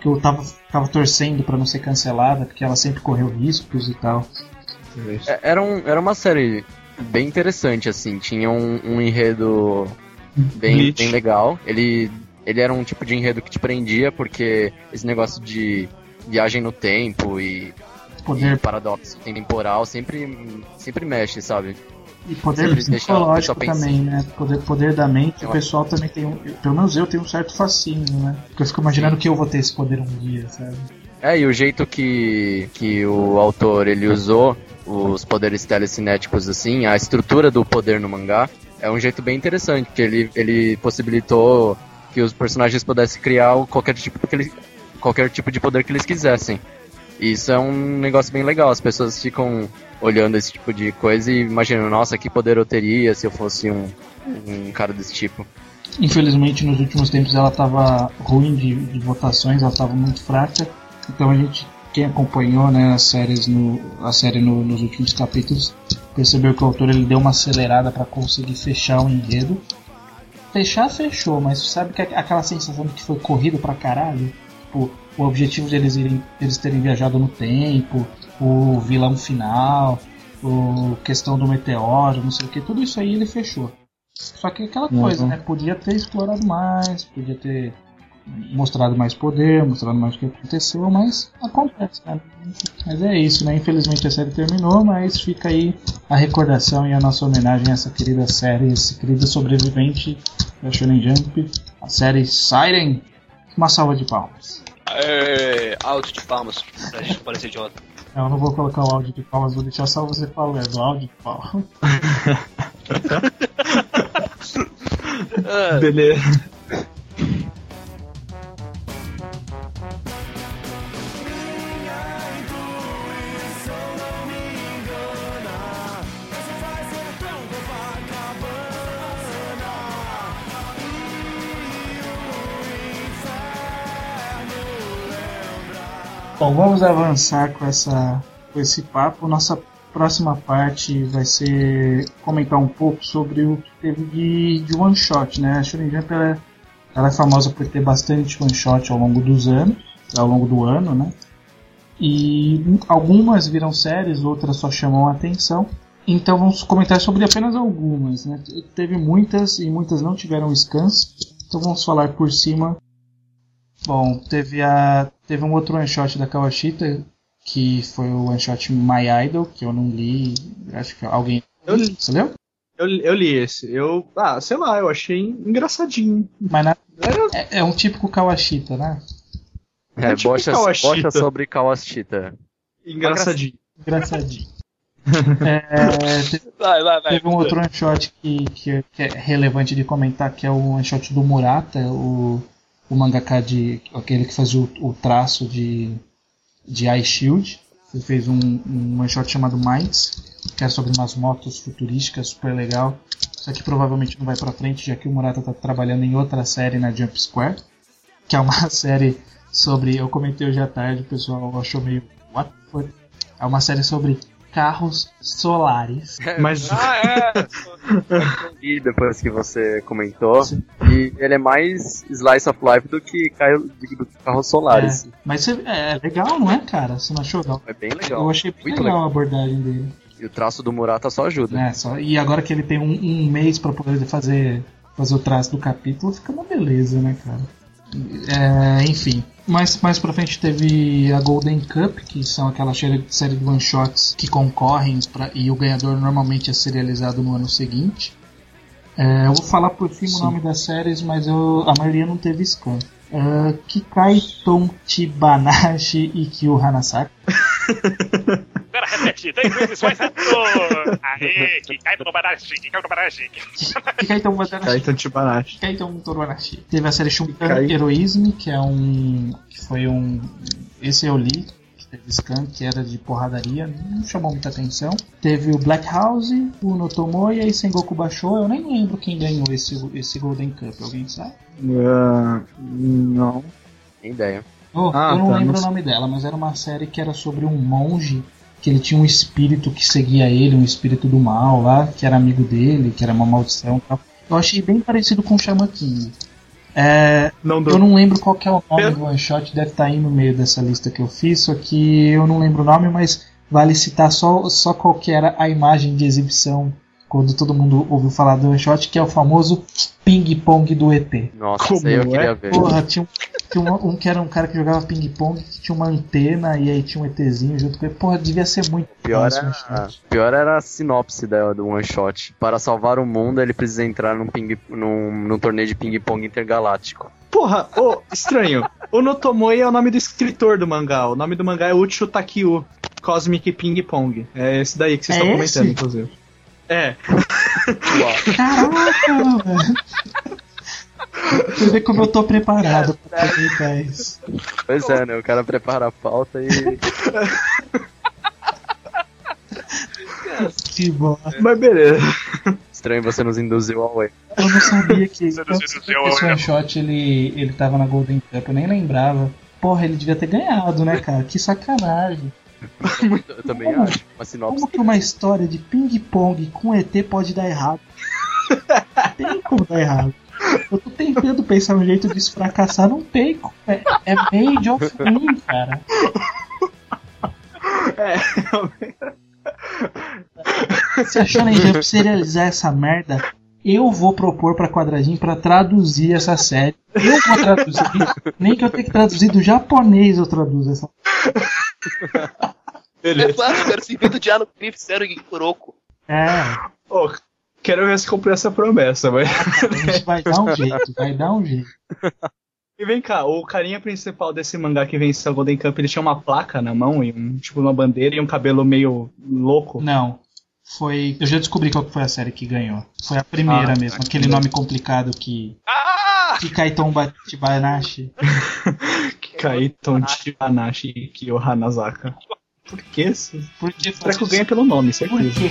que eu tava, tava torcendo para não ser cancelada, porque ela sempre correu riscos e tal. É, Era, um, era uma série bem interessante, assim. Tinha um, um enredo bem, Bleach. bem legal. Ele, ele era um tipo de enredo que te prendia, porque esse negócio de viagem no tempo e, e Poder, paradoxo temporal sempre, sempre mexe, sabe? e poder sempre psicológico também, né? Poder, poder da mente, Eu o pessoal também tem um. Pelo menos eu tenho um certo fascínio, né? Porque eu fico imaginando que eu vou ter esse poder um dia, sabe? É, e o jeito que, que o autor ele usou os poderes telecinéticos assim, a estrutura do poder no mangá, é um jeito bem interessante, que ele, ele possibilitou que os personagens pudessem criar qualquer tipo, que eles, qualquer tipo de poder que eles quisessem. E isso é um negócio bem legal, as pessoas ficam olhando esse tipo de coisa e imaginando, nossa, que poder eu teria se eu fosse um, um cara desse tipo. Infelizmente, nos últimos tempos ela estava ruim de, de votações, ela estava muito fraca. Então a gente, quem acompanhou né, as séries no, a série no- nos últimos capítulos, percebeu que o autor ele deu uma acelerada para conseguir fechar o enredo. Fechar, fechou, mas sabe que aquela sensação de que foi corrido pra caralho? Tipo, o objetivo de eles, irem, eles terem viajado no tempo, o vilão final, o questão do meteoro, não sei o que, tudo isso aí ele fechou. Só que aquela coisa, Uhum. né? Podia ter explorado mais, podia ter mostrado mais poder, mostrado mais o que aconteceu, mas acontece, né? Mas é isso, né? Infelizmente a série terminou, mas fica aí a recordação e a nossa homenagem a essa querida série, esse querido sobrevivente da Shonen Jump, a série Siren. Uma salva de palmas. É, alto de palmas, pra gente não parecer idiota. Eu não vou colocar o áudio de palmas, vou deixar só você falando, o áudio de palmas. Ah, Beleza. Bom, vamos avançar com, essa, com esse papo. Nossa próxima parte vai ser comentar um pouco sobre o que teve de, de one shot, né? A Shonen Jump ela, ela é famosa por ter bastante one shot ao longo dos anos, ao longo do ano, né? E algumas viram séries, outras só chamam a atenção. Então vamos comentar sobre apenas algumas, né? Teve muitas e muitas não tiveram scans. Então vamos falar por cima Bom, teve a teve um outro one shot da Kawashita que foi o one shot My Idol que eu não li, acho que alguém Eu li. Você leu? Eu, eu li esse. Eu. Ah, sei lá, eu achei engraçadinho. Mas na- é, é um típico Kawashita, né? É, tipo bocha, Kawashita. bocha sobre Kawashita. engraçadinho. Engraçadinho. É, te- vai, vai, vai. teve um outro one shot que, que, que é relevante de comentar que é o one shot do Murata, o, o mangaka de aquele que fazia o, o traço de de Eye Shield. Ele fez um, um chamado Minds, que é sobre umas motos futurísticas, super legal. Só que provavelmente não vai pra frente, já que o Murata tá trabalhando em outra série na Jump Square, que é uma série sobre. Eu comentei hoje à tarde, o pessoal achou meio. What? É uma série sobre carros solares. Mas Ah, é. E depois que você comentou, Sim. e ele é mais slice of life do que, do que carros solares. É, mas você- é legal, não é, cara? Você não achou legal? É, bem Eu legal. achei bem Muito legal, legal. a abordagem dele. E o traço do Murata só ajuda. né? Só, e agora que ele tem um, um mês pra poder fazer, fazer o traço do capítulo, fica uma beleza, né, cara? É, enfim. Mais, mais pra frente teve a Golden Cup, que são aquela série, de one-shots que concorrem pra, e o ganhador normalmente é serializado no ano seguinte. É, eu vou falar por cima o nome das séries, mas eu, a maioria não teve scan. É, Kikai Tom Chibanashi e Kyu Hanasaki. Pera, repete, três vezes mais rápido! Aê. Kikai Tom Chibanashi. Kaiton Chibanashi. Kikai Tom Toronashi. Teve a série Shunkan Kikai. Heroism, que é um. que foi um. Esse eu li, teve scan, que era de porradaria, não chamou muita atenção. Teve o Black House, o Notomoya e Sengoku Basho. Eu nem lembro quem ganhou esse, esse Golden Cup, alguém sabe? Ah, não. Tem ideia. Oh, Ah, eu não tá, lembro não o nome dela, mas era uma série que era sobre um monge que ele tinha um espírito que seguia ele, um espírito do mal lá, que era amigo dele, que era uma maldição. e tal. Eu achei bem parecido com o Shaman King. É, Não eu não lembro qual que é o nome do one shot, deve estar aí no meio dessa lista que eu fiz, só que eu não lembro o nome, mas vale citar só, só qual que era a imagem de exibição quando todo mundo ouviu falar do one shot, que é o famoso ping-pong do ET. Nossa, Como isso aí eu é? queria ver. Porra, tinha, um, tinha um, um que era um cara que jogava ping-pong, que tinha uma antena e aí tinha um ETzinho junto com ele. Porra, devia ser muito Pior era, pior era a sinopse da, do One Shot. Para salvar o mundo, ele precisa entrar num, ping, num, num torneio de ping-pong intergaláctico. Porra, ô, estranho. O Notomoe é o nome do escritor do mangá. O nome do mangá é Uchu Takyu Cosmic Ping Pong. É esse daí que vocês É estão esse? comentando, inclusive. É. Caraca, velho. Você vê como eu tô preparado pra comentar isso. Pois é, né? O cara prepara a pauta e. Que bom. Mas beleza. Estranho você nos induziu ao erro. Eu não sabia que esse one shot ele, ele tava na Golden Cup, eu nem lembrava. Porra, ele devia ter ganhado, né, cara? Que sacanagem. Eu também acho. Uma sinopse. Como que uma história de ping-pong com ET pode dar errado? tem como dar errado. Eu tô tentando pensar um jeito disso fracassar, não tem. É, é made of me, cara. Se a Shonen Jump serializar essa merda, eu vou propor pra Quadradinho pra traduzir essa série. Eu vou traduzir. Nem que eu tenha que traduzir do japonês, eu traduzo essa. É Beleza. fácil, cara, se inventa de ano que fizeram em Kuroko. É, Ô, quero ver se comprei essa promessa, mas. a gente vai dar um jeito, vai dar um jeito. E vem cá, o carinha principal desse mangá que venceu a Golden Cup, ele tinha uma placa na mão e um, tipo uma bandeira e um cabelo meio louco. Não. Foi. Eu já descobri qual que foi a série que ganhou. Foi a primeira Ah, mesmo, tá. aquele nome complicado que. Ah! Que Kaiton Batibanashi. Kaiton Chibanashi e Kyo Hanazaka. Por que esse? Porque O treco ganha pelo nome, Por certeza. quê?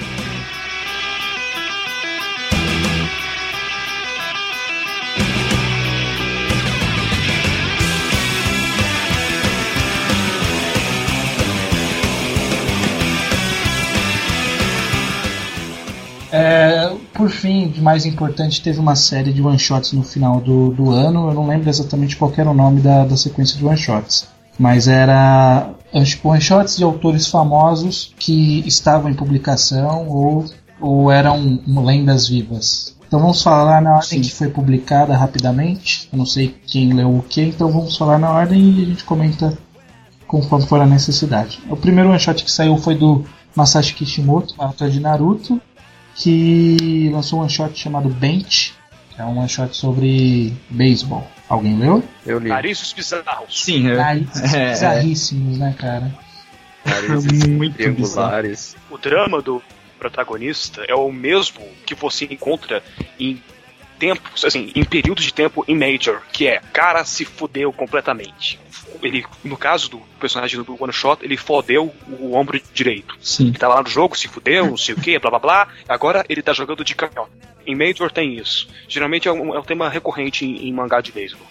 Por fim, de mais importante, teve uma série de one-shots no final do, do ano. Eu não lembro exatamente qual era o nome da, da sequência de one-shots. Mas era one-shots de autores famosos que estavam em publicação ou, ou eram lendas vivas. Então vamos falar na ordem que foi publicada rapidamente. Eu não sei quem leu o que, então vamos falar na ordem e a gente comenta conforme for a necessidade. O primeiro one-shot que saiu foi do Masashi Kishimoto, autor de Naruto, que lançou um one shot chamado Bench, que é um one shot sobre beisebol. Alguém leu? Eu li. Narizos bizarros. Sim, é. Narizes é, é. bizarríssimos, né, cara? Narizes Muito triangulares. O drama do protagonista é o mesmo que você encontra em tempos, assim, em períodos de tempo em Major, que é cara se fudeu completamente. Ele, no caso do personagem do One Shot, ele fodeu o ombro direito. Sim. Ele tava lá no jogo, se fudeu, não sei o que, blá blá blá. Agora ele tá jogando de canhota. Em Major tem isso. Geralmente é um, é um tema recorrente em, em mangá de beisebol.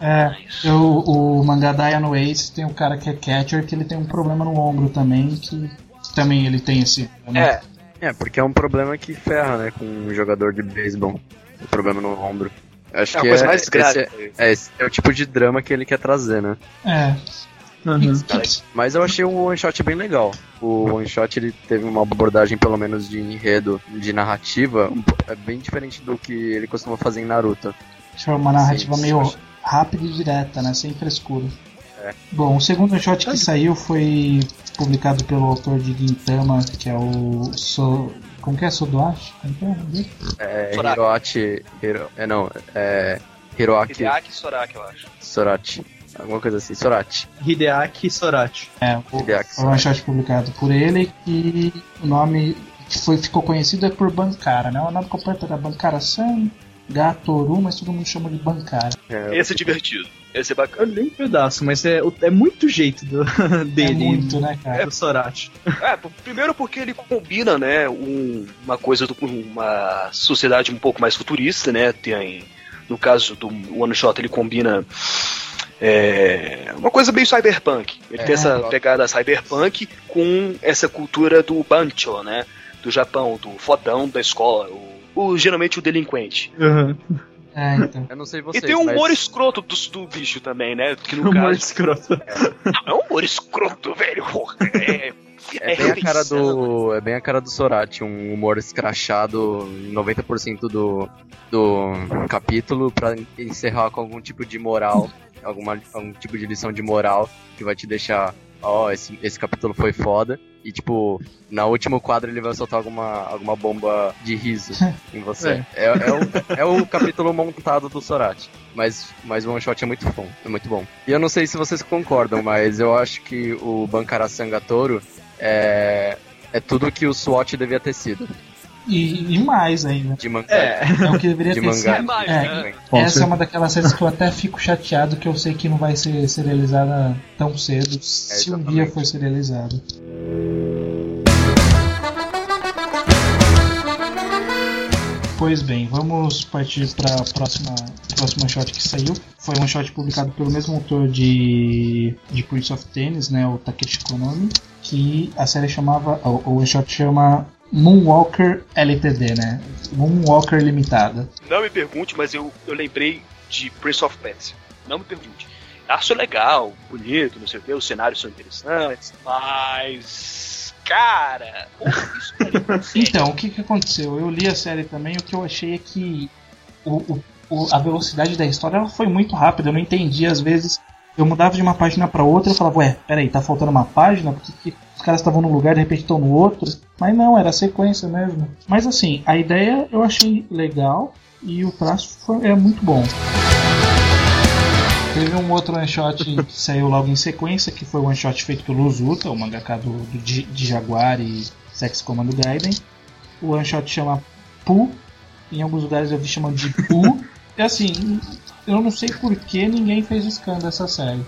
É, eu, o mangá Diana Ace tem um cara que é catcher que ele tem um problema no ombro também, que também ele tem esse. É, É, porque é um problema que ferra, né, com um jogador de beisebol. O problema no ombro. Acho é a que coisa é, mais grave. esse é, é, esse é o tipo de drama que ele quer trazer, né? É. Uhum. Mas eu achei o one shot bem legal. O one shot ele teve uma abordagem pelo menos de enredo, de narrativa, é bem diferente do que ele costuma fazer em Naruto. Foi uma narrativa Sim, meio sim. rápida e direta, né? Sem frescura. É. Bom, o segundo shot que saiu foi publicado pelo autor de Gintama, que é o so Como que é? Sodoashi? Como que é? É. Hiroachi. Hiro, é não, é. Hiroaki Hideaki Soraka, eu acho. Sorachi. Alguma coisa assim, Sorachi. Hideaki Sorati. É, o, Hideaki o one shot publicado por ele e o nome que foi, ficou conhecido é por Bankara, né? O nome completo era Bankara-san, Gatoru, mas todo mundo chama de Bankara. É, Esse é divertido. Esse é Eu bacana. li um pedaço, mas é, é muito jeito do, dele. É muito, né, cara? Do Sorati. É, primeiro porque ele combina, né, um- uma coisa, do, uma sociedade um pouco mais futurista, né, tem, no caso do One Shot ele combina é, uma coisa meio cyberpunk. Ele É, tem essa pegada cyberpunk com essa cultura do bancho, né, do Japão, do fodão da escola, o, o- geralmente o delinquente. Uhum. É, então. Eu não sei E vocês, tem um humor mas escroto do, do bicho também, né, que no Humor caso... escroto. É um humor escroto, velho. É, é bem a cara do. É bem a cara do Sorati, um humor escrachado em 90% do, do capítulo pra encerrar com algum tipo de moral, alguma, algum tipo de lição de moral que vai te deixar, ó, esse, esse capítulo foi foda. E tipo, na último quadro ele vai soltar alguma, alguma bomba de riso em você. É, é, o, é o capítulo montado do Sorati. Mas, mas o One Shot é muito bom, é muito bom. E eu não sei se vocês concordam, mas eu acho que o Bankara Sangatoro é, é tudo que o SWAT devia ter sido. E, e mais ainda. De mangá. É. É o que deveria De ter mangá. sido. mais, É, né? Essa é uma daquelas séries que eu até fico chateado que eu sei que não vai ser serializada tão cedo, se um dia for serializada. Pois bem, vamos partir para a próxima, próxima shot que saiu. Foi um shot publicado pelo mesmo autor de, de Prince of Tennis, né, o Takeshi Konami, que a série chamava, o, o shot chama Moonwalker LTD, né? Moonwalker Limitada. Não me pergunte, mas eu, eu lembrei de Prince of Persia. Não me pergunte. Acho legal, bonito, não sei o que, os cenários são interessantes, mas. Cara. Então, o que, que aconteceu? Eu li a série também, o que eu achei é que o- o- a velocidade da história ela foi muito rápida, eu não entendi, às vezes eu mudava de uma página pra outra e falava, ué, peraí, tá faltando uma página? Por que, que os caras estavam num lugar e de repente estão no outro? Mas não, era sequência mesmo. Mas assim, a ideia eu achei legal e o traço foi, é muito bom. Teve um outro one shot que saiu logo em sequência, que foi o one shot feito pelo Uzuta, o mangaka do, do de Jaguar e Sex Commando Gaiden. O one shot chama Pu, em alguns lugares eu vi chamando de Pu. e assim, eu não sei por que ninguém fez scan dessa série,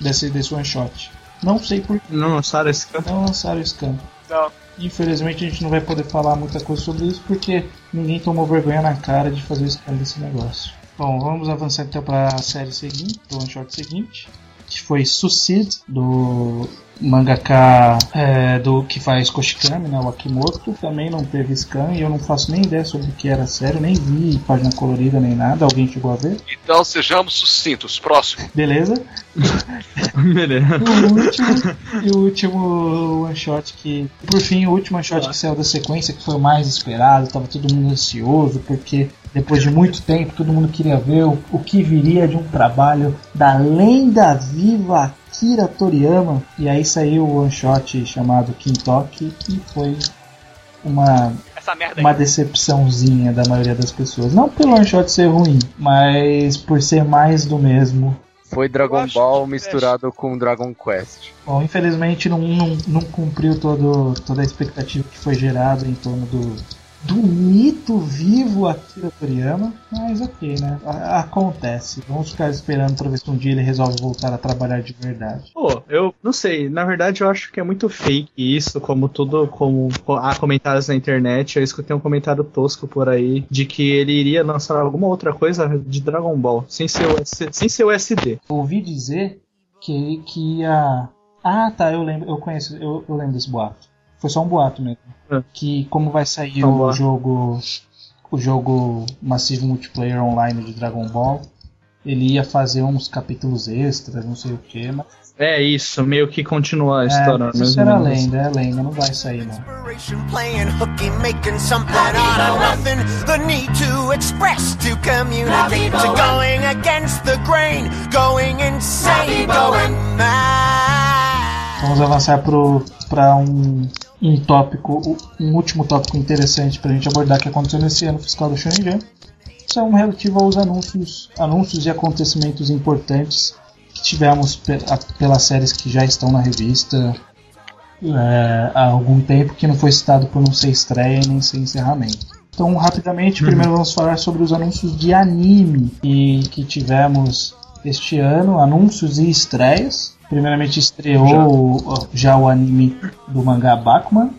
desse, desse one shot. Não sei por que Não lançaram esse canto. não lançaram scan. Não. Infelizmente a gente não vai poder falar muita coisa sobre isso porque ninguém tomou vergonha na cara de fazer scan desse negócio. Bom, vamos avançar então para a série seguinte, do one shot seguinte, que foi Suicide, do mangaka é, do que faz Koshikami, né, o Akimoto. Também não teve scan e eu não faço nem ideia sobre o que era a série, nem vi página colorida nem nada. Alguém chegou a ver? Então sejamos sucintos. Próximo. Beleza. Beleza. E o último, e o último one shot que. Por fim, o último one shot que saiu da sequência, que foi o mais esperado, tava todo mundo ansioso, porque depois de muito tempo todo mundo queria ver o, o que viria de um trabalho da lenda viva Akira Toriyama. E aí saiu o one shot chamado Kintoki e foi uma Essa merda aí. uma decepçãozinha da maioria das pessoas. Não pelo one shot ser ruim, mas por ser mais do mesmo. Foi Dragon Ball misturado com Dragon Quest. Bom, infelizmente não, não, não cumpriu todo, toda a expectativa que foi gerada em torno do, do mito vivo Akira Toriyama, mas ok, né? A- acontece. Vamos ficar esperando pra ver se um dia ele resolve voltar a trabalhar de verdade. Pô, eu não sei, na verdade eu acho que é muito fake isso, como tudo, como há comentários na internet, eu escutei um comentário tosco por aí de que ele iria lançar alguma outra coisa de Dragon Ball, sem ser o, sem ser o SD. Ouvi dizer que, que ia. Ah, tá, eu lembro, eu conheço, eu, eu lembro desse boato. Foi só um boato mesmo. É. Que como vai sair Só um o boato. jogo. O jogo Massive Multiplayer Online de Dragon Ball, ele ia fazer uns capítulos extras, não sei o que, mas. É isso, meio que continua a É, história. isso mais ou era menos. lenda, é lenda, não vai sair não. Inspiration playing hooky, making something out of nothing. The need to express, to communicate, to going against the grain, going insane, going mad. Vamos avançar pro, pra um, um tópico, um último tópico interessante pra gente abordar que aconteceu nesse ano fiscal do Shonen Jump, são relativo aos anúncios, anúncios e acontecimentos importantes que tivemos pe- a- pelas séries que já estão na revista é, há algum tempo, que não foi citado por não ser estreia nem ser encerramento. Então, rapidamente, primeiro vamos falar sobre os anúncios de anime e que tivemos este ano, anúncios e estreias. Primeiramente estreou ó, já o anime do mangá Bakuman,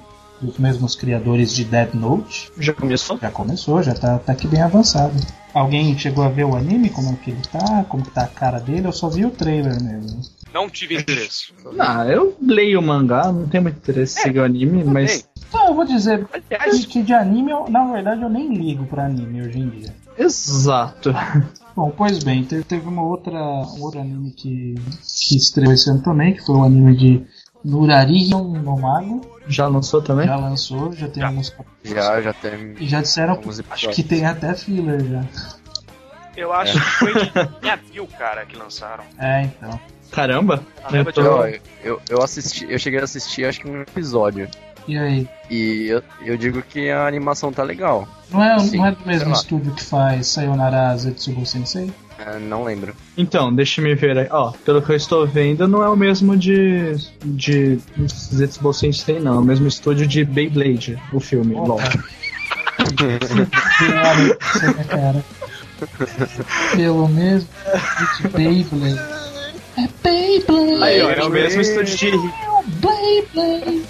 dos mesmos criadores de Dead Note. Já começou? Já começou, já tá, tá aqui bem avançado. Alguém chegou a ver o anime? Como é que ele tá? Como que tá a cara dele? Eu só vi o trailer mesmo. Não tive interesse. Ah, eu leio o mangá, não tenho muito interesse em seguir o anime, mas. Então, eu vou dizer Aliás, que de anime, eu- na verdade, eu nem ligo pra anime hoje em dia. Exato. Bom, pois bem, te- teve uma outra, um outro anime que, que estreou esse ano também, que foi o anime de Nurarion no Mago. Já lançou também? Já lançou, já tem alguns capítulos. Já, já tem E já disseram alguns acho episódios. que tem até filler já. eu acho que foi em abril, cara, que lançaram. É, então. Caramba! Eu tô- Eu, eu, eu assisti, eu cheguei a assistir acho que um episódio. E aí? E eu, eu digo que a animação tá legal. Não é, Sim, não é do mesmo estúdio que faz Sayonara Zetsubo Sensei? É, não lembro. Então, deixa me ver aí. Ó, pelo que eu estou vendo, não é o mesmo de. de Zetsubo Sensei, não. É o mesmo estúdio de Beyblade, o filme. Opa. LOL. Cara? Pelo mesmo de Beyblade. É Beyblade! Aí, ó, é o mesmo estúdio de. Beyblade!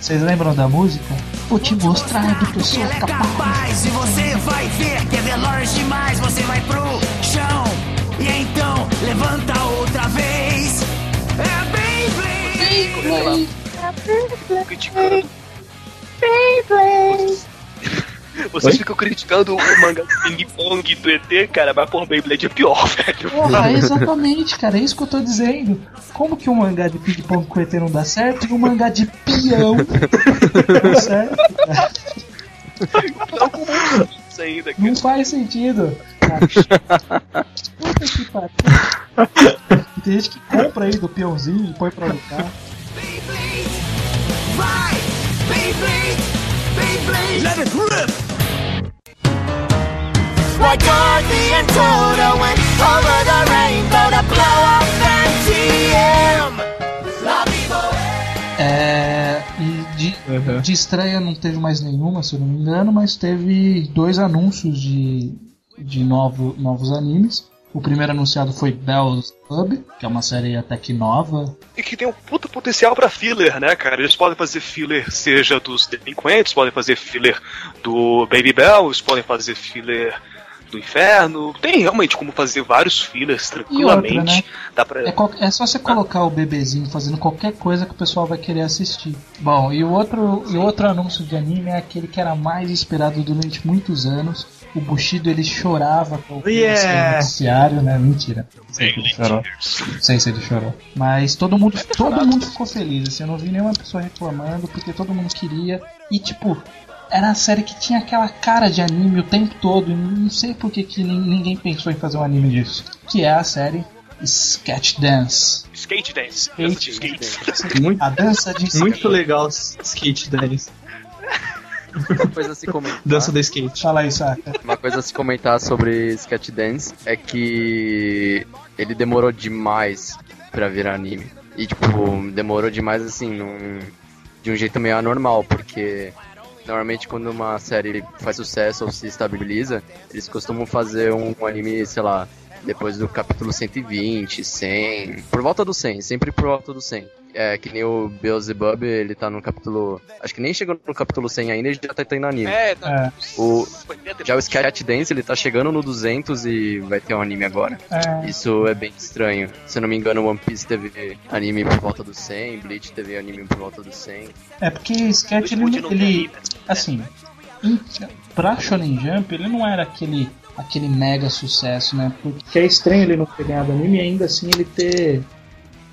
Vocês lembram da música? Vou te mostrar do que eu sou é capaz. e você vai ver que é veloz demais. Você vai pro chão e então levanta outra vez. É Beyblade. Criticando. Vocês ficam criticando o mangá do Ping Pong do ET, cara, mas por Beyblade é pior, velho. Porra, exatamente, cara, é isso que eu tô dizendo. Como que um mangá de ping-pong com ET não dá certo e um mangá de peão dá certo? cara? Não com isso ainda, cara. Não faz sentido. cara. Puta que pariu. Tem gente que compra aí do peãozinho e põe pra lutar. Beyblade. Vai. Beyblade. Let it rip. Like Dorothy and Toto went over the rainbow to blow up MTM. É, e de, Uhum. de estreia não teve mais nenhuma, se eu não me engano, mas teve dois anúncios de, de novo, novos animes. O primeiro anunciado foi Bell's Club, que é uma série até que nova. E que tem um puta potencial pra filler, né, cara? Eles podem fazer filler, seja dos delinquentes, podem fazer filler do Baby Bell, eles podem fazer filler do inferno. Tem realmente como fazer vários fillers tranquilamente. né? Dá pra. É, qual- é só você colocar o bebezinho fazendo qualquer coisa que o pessoal vai querer assistir. Bom, e o outro, e o outro anúncio de anime é aquele que era mais esperado durante muitos anos. O Bushido ele chorava com o Yeah. noticiário, né? Mentira. Não sei se ele chorou. Sei se ele chorou. Mas todo mundo, todo mundo ficou feliz. Assim, eu não vi nenhuma pessoa reclamando, porque todo mundo queria. E tipo, era a série que tinha aquela cara de anime o tempo todo. E não sei por que, que nin- ninguém pensou em fazer um anime disso. Que é a série Sketch Dance. Skate Dance. Skate Skate. Muito, A dança de skate. muito legal skate dance. Uma coisa a se comentar, Dança do skate. Fala aí, Saka. uma coisa a se comentar sobre Sketch Dance é que ele demorou demais pra virar anime. E tipo, demorou demais assim, num, de um jeito meio anormal, porque normalmente quando uma série faz sucesso ou se estabiliza, eles costumam fazer um anime, sei lá, depois do capítulo 120, 100, por volta do 100, sempre por volta do 100. É, que nem o Beelzebub, ele tá no capítulo, acho que nem chegou no capítulo 100 ainda, ele já tá tendo anime. É, tá. O, 80 já o Sketch Dance, ele tá chegando no 200 e vai ter um anime agora. É, Isso é bem estranho. Se eu não me engano, One Piece teve anime por volta do 100, Bleach teve anime por volta do 100. é porque Sketch ele, ele anime, assim, pra Shonen Jump ele não era aquele aquele mega sucesso, né? Porque é estranho ele não ter ganhado anime e ainda assim ele ter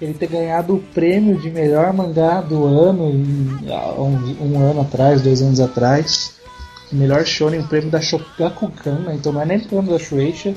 ele ter ganhado o prêmio de melhor mangá do ano um, um ano atrás, dois anos atrás. Melhor shonen, o prêmio da Shogakukan, né? Então não é nem o prêmio da Shueisha.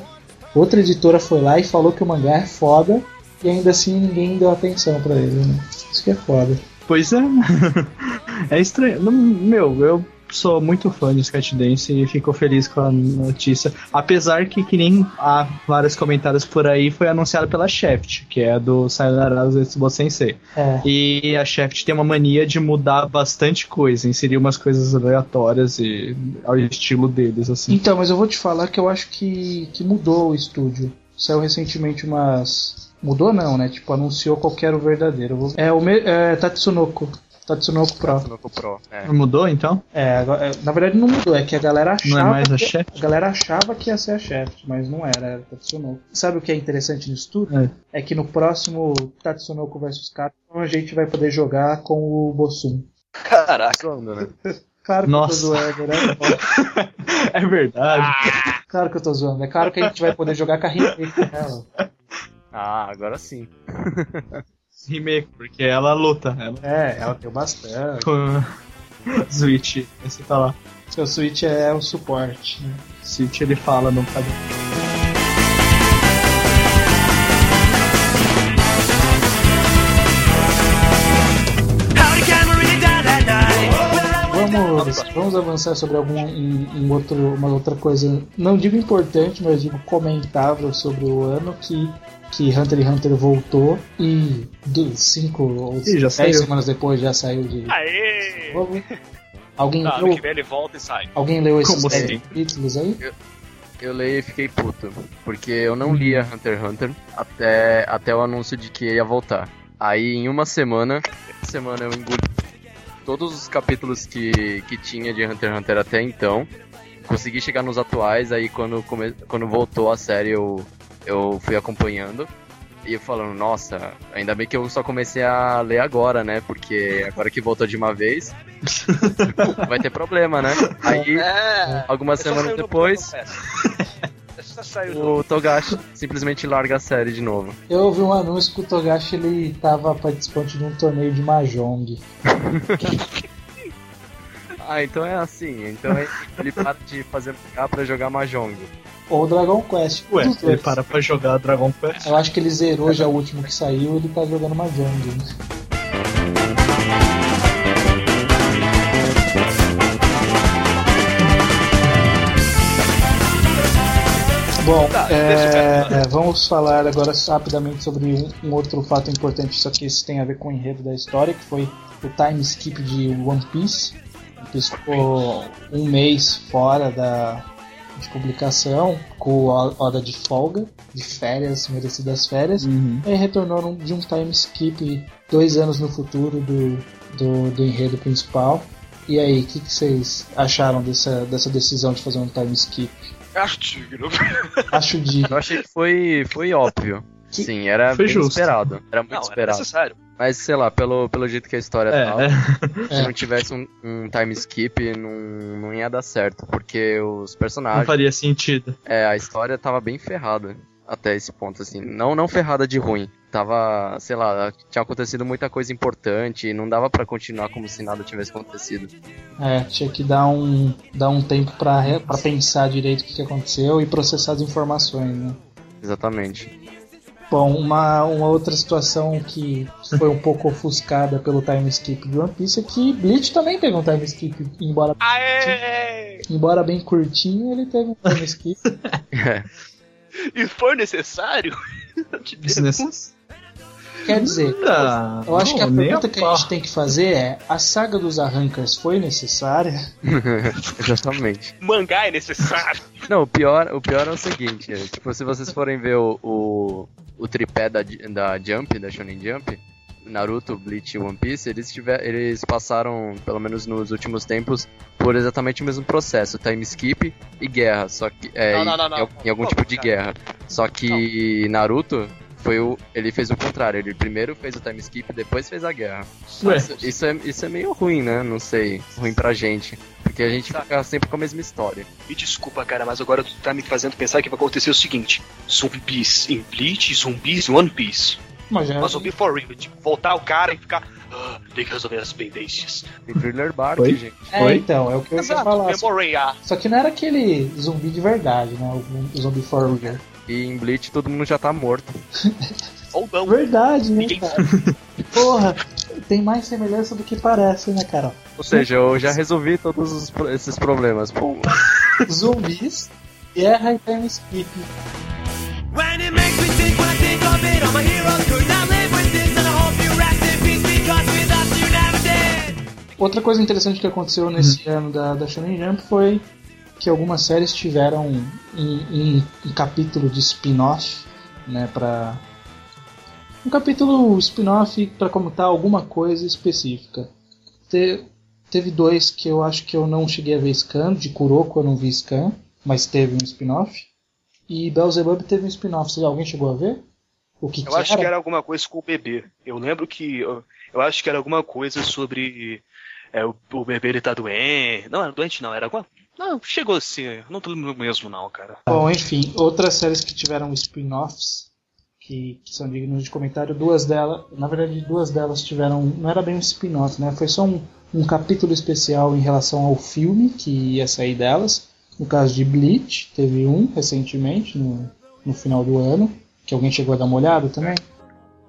Outra editora foi lá e falou que o mangá é foda e ainda assim ninguém deu atenção pra ele, né? Isso que é foda. Pois é. É estranho. Meu, eu sou muito fã de Sketchdance e fico feliz com a notícia. Apesar que, que nem há vários comentários por aí, foi anunciado pela Shaft, que é do Sayonara Zetsubo Sensei. É. E a Shaft tem uma mania de mudar bastante coisa, inserir umas coisas aleatórias e ao estilo deles, assim. Então, mas eu vou te falar que eu acho que, que mudou o estúdio. Saiu recentemente umas. Mudou não, né? Tipo, anunciou qual era o verdadeiro. É o me... é, Tatsunoko. Tatsunoko Pro. Tatsunoko Pro. É. Mudou então? É, agora- é, na verdade não mudou, é que a galera achava. Não é mais a que, Shaft? a galera achava que ia ser a Shaft, mas não era, era Tatsunoko. Sabe o que é interessante nisso tudo? É. É que no próximo Tatsunoko vs Capcom a gente vai poder jogar com o Bossum. Caraca. Zoando, né? Claro que Nossa. eu tô zoando, né? É verdade. Claro que eu tô zoando. É claro que a gente vai poder jogar com a Rinei com ela. Ah, agora sim. Remake, porque ela luta. Ela É, ela tem bastante. com Switch. Você tá lá. Seu Switch é o suporte. né? Switch ele fala no padrão. Vamos, vamos avançar sobre algum em outro, uma outra coisa, não digo importante, mas digo comentável sobre o ano que que Hunter x Hunter voltou e cinco ou Ih, dez saiu. semanas depois já saiu de Aê! Alguém Tá, leu, ele volta e sai. alguém leu esses Como dez assim? capítulos aí? Eu leio e fiquei puto. Porque eu não lia Hunter x Hunter até, até o anúncio de que ia voltar. Aí em uma semana, semana eu engoli todos os capítulos que, que tinha de Hunter x Hunter até então. Consegui chegar nos atuais, aí quando, come, quando voltou a série eu, eu fui acompanhando. E eu falando, nossa, ainda bem que eu só comecei a ler agora, né? Porque agora que voltou de uma vez, vai ter problema, né? Aí, É. algumas semanas depois, o Togashi simplesmente larga a série de novo. Eu ouvi um anúncio que o Togashi ele tava participante de um torneio de Mahjong. Ah, então é assim. Então é- ele para de fazer mangá pra jogar Mahjong. Ou Dragon Quest. Ué, ele dois. para pra jogar Dragon Quest. Eu acho que ele zerou já o último que saiu ele tá jogando Mahjong. né? Bom, Tá, é, é, vamos falar agora rapidamente sobre um, um outro fato importante, só que isso tem a ver com o enredo da história, que foi o time skip de One Piece. Ficou um mês fora da, de publicação, com a hora de folga, de férias, merecidas férias. Uhum. Aí retornou num- de um time skip dois anos no futuro do, do, do enredo principal. E aí, o que, que vocês acharam dessa, dessa decisão de fazer um time skip? Acho digno. Acho de. Eu achei que foi, foi óbvio. Que- Sim, era Foi bem justo. esperado. Era muito Não, era esperado. necessário. Mas sei lá, pelo, pelo jeito que a história É, tava, é. se não tivesse um, um time skip, não, não ia dar certo. Porque os não personagens. faria sentido. É, a história tava bem ferrada até esse ponto, assim. Não, não ferrada de ruim. Tava, sei lá, tinha acontecido muita coisa importante e não dava pra continuar como se nada tivesse acontecido. É, tinha que dar um, dar um tempo pra pensar direito o que, que aconteceu e processar as informações, né? Exatamente. Bom, uma, uma outra situação que foi um pouco ofuscada pelo time skip de One Piece é que Bleach também teve um time skip, embora, Aê! embora bem curtinho, ele teve um time skip. E foi necessário? Desnecessário. Quer dizer, Ah, eu acho que a não, pergunta que a gente tem que fazer é: a saga dos arrancas foi necessária? Exatamente. Mangá é necessário. Não, o pior, o pior é o seguinte, é, tipo, se vocês forem ver o, o, o tripé da, da Jump, da Shonen Jump, Naruto, Bleach e One Piece, eles, tiver, eles passaram, pelo menos nos últimos tempos, por exatamente o mesmo processo, time skip e guerra, só que é, Não, não, não, em- não. em, algum Pô, tipo de cara. guerra. Só que Naruto foi o, ele fez o contrário, ele primeiro fez o time skip, depois fez a guerra. Ué, Isso, isso é, isso é meio ruim, né? Não sei, ruim pra gente, porque a gente fica sempre com a mesma história. Me desculpa, cara, mas agora tu tá me fazendo pensar que vai acontecer o seguinte: zumbis em Bleach, zumbis em One Piece. Mas já, Mas zumbi for real, tipo, voltar o cara e ficar. "Ah, tem que resolver as pendências. Tem Thriller Bark, Oi? gente. é, então, é o que eu ia falar. memorear. Só que não era aquele zumbi de verdade, né? O zumbi for real. E em Bleach todo mundo já tá morto. Ou não. Verdade, né, Ninguém- cara? Porra, tem mais semelhança do que parece, né, Carol? Ou seja, eu já resolvi todos os esses problemas. Pô, Zumbis, guerra e time skip. When it makes me think when I think of it, all my heroes could not live with this, and I hope you rest in peace because without you never did. Outra coisa interessante que aconteceu nesse ano da, da Shonen Jump foi que algumas séries tiveram em, em- em capítulo de spin-off, né, pra... Um capítulo spin-off pra comentar alguma coisa específica. Te- teve dois que eu acho que eu não cheguei a ver scan, de Kuroko eu não vi scan, mas teve um spin-off. E Beelzebub teve um spin-off, alguém chegou a ver? O que, Eu que acho era? que era alguma coisa com o bebê. Eu lembro que. Eu, eu acho que era alguma coisa sobre. é, o, o bebê ele tá doente. Não, era doente não, era alguma. Não, chegou assim. Não tô mesmo, não, cara. Bom, enfim, outras séries que tiveram spin-offs que, que são dignas de comentário, duas delas, na verdade, duas delas tiveram, não era bem um spin-off, né? Foi só um, um capítulo especial em relação ao filme que ia sair delas. No caso de Bleach, teve um recentemente, no, no final do ano, que alguém chegou a dar uma olhada também.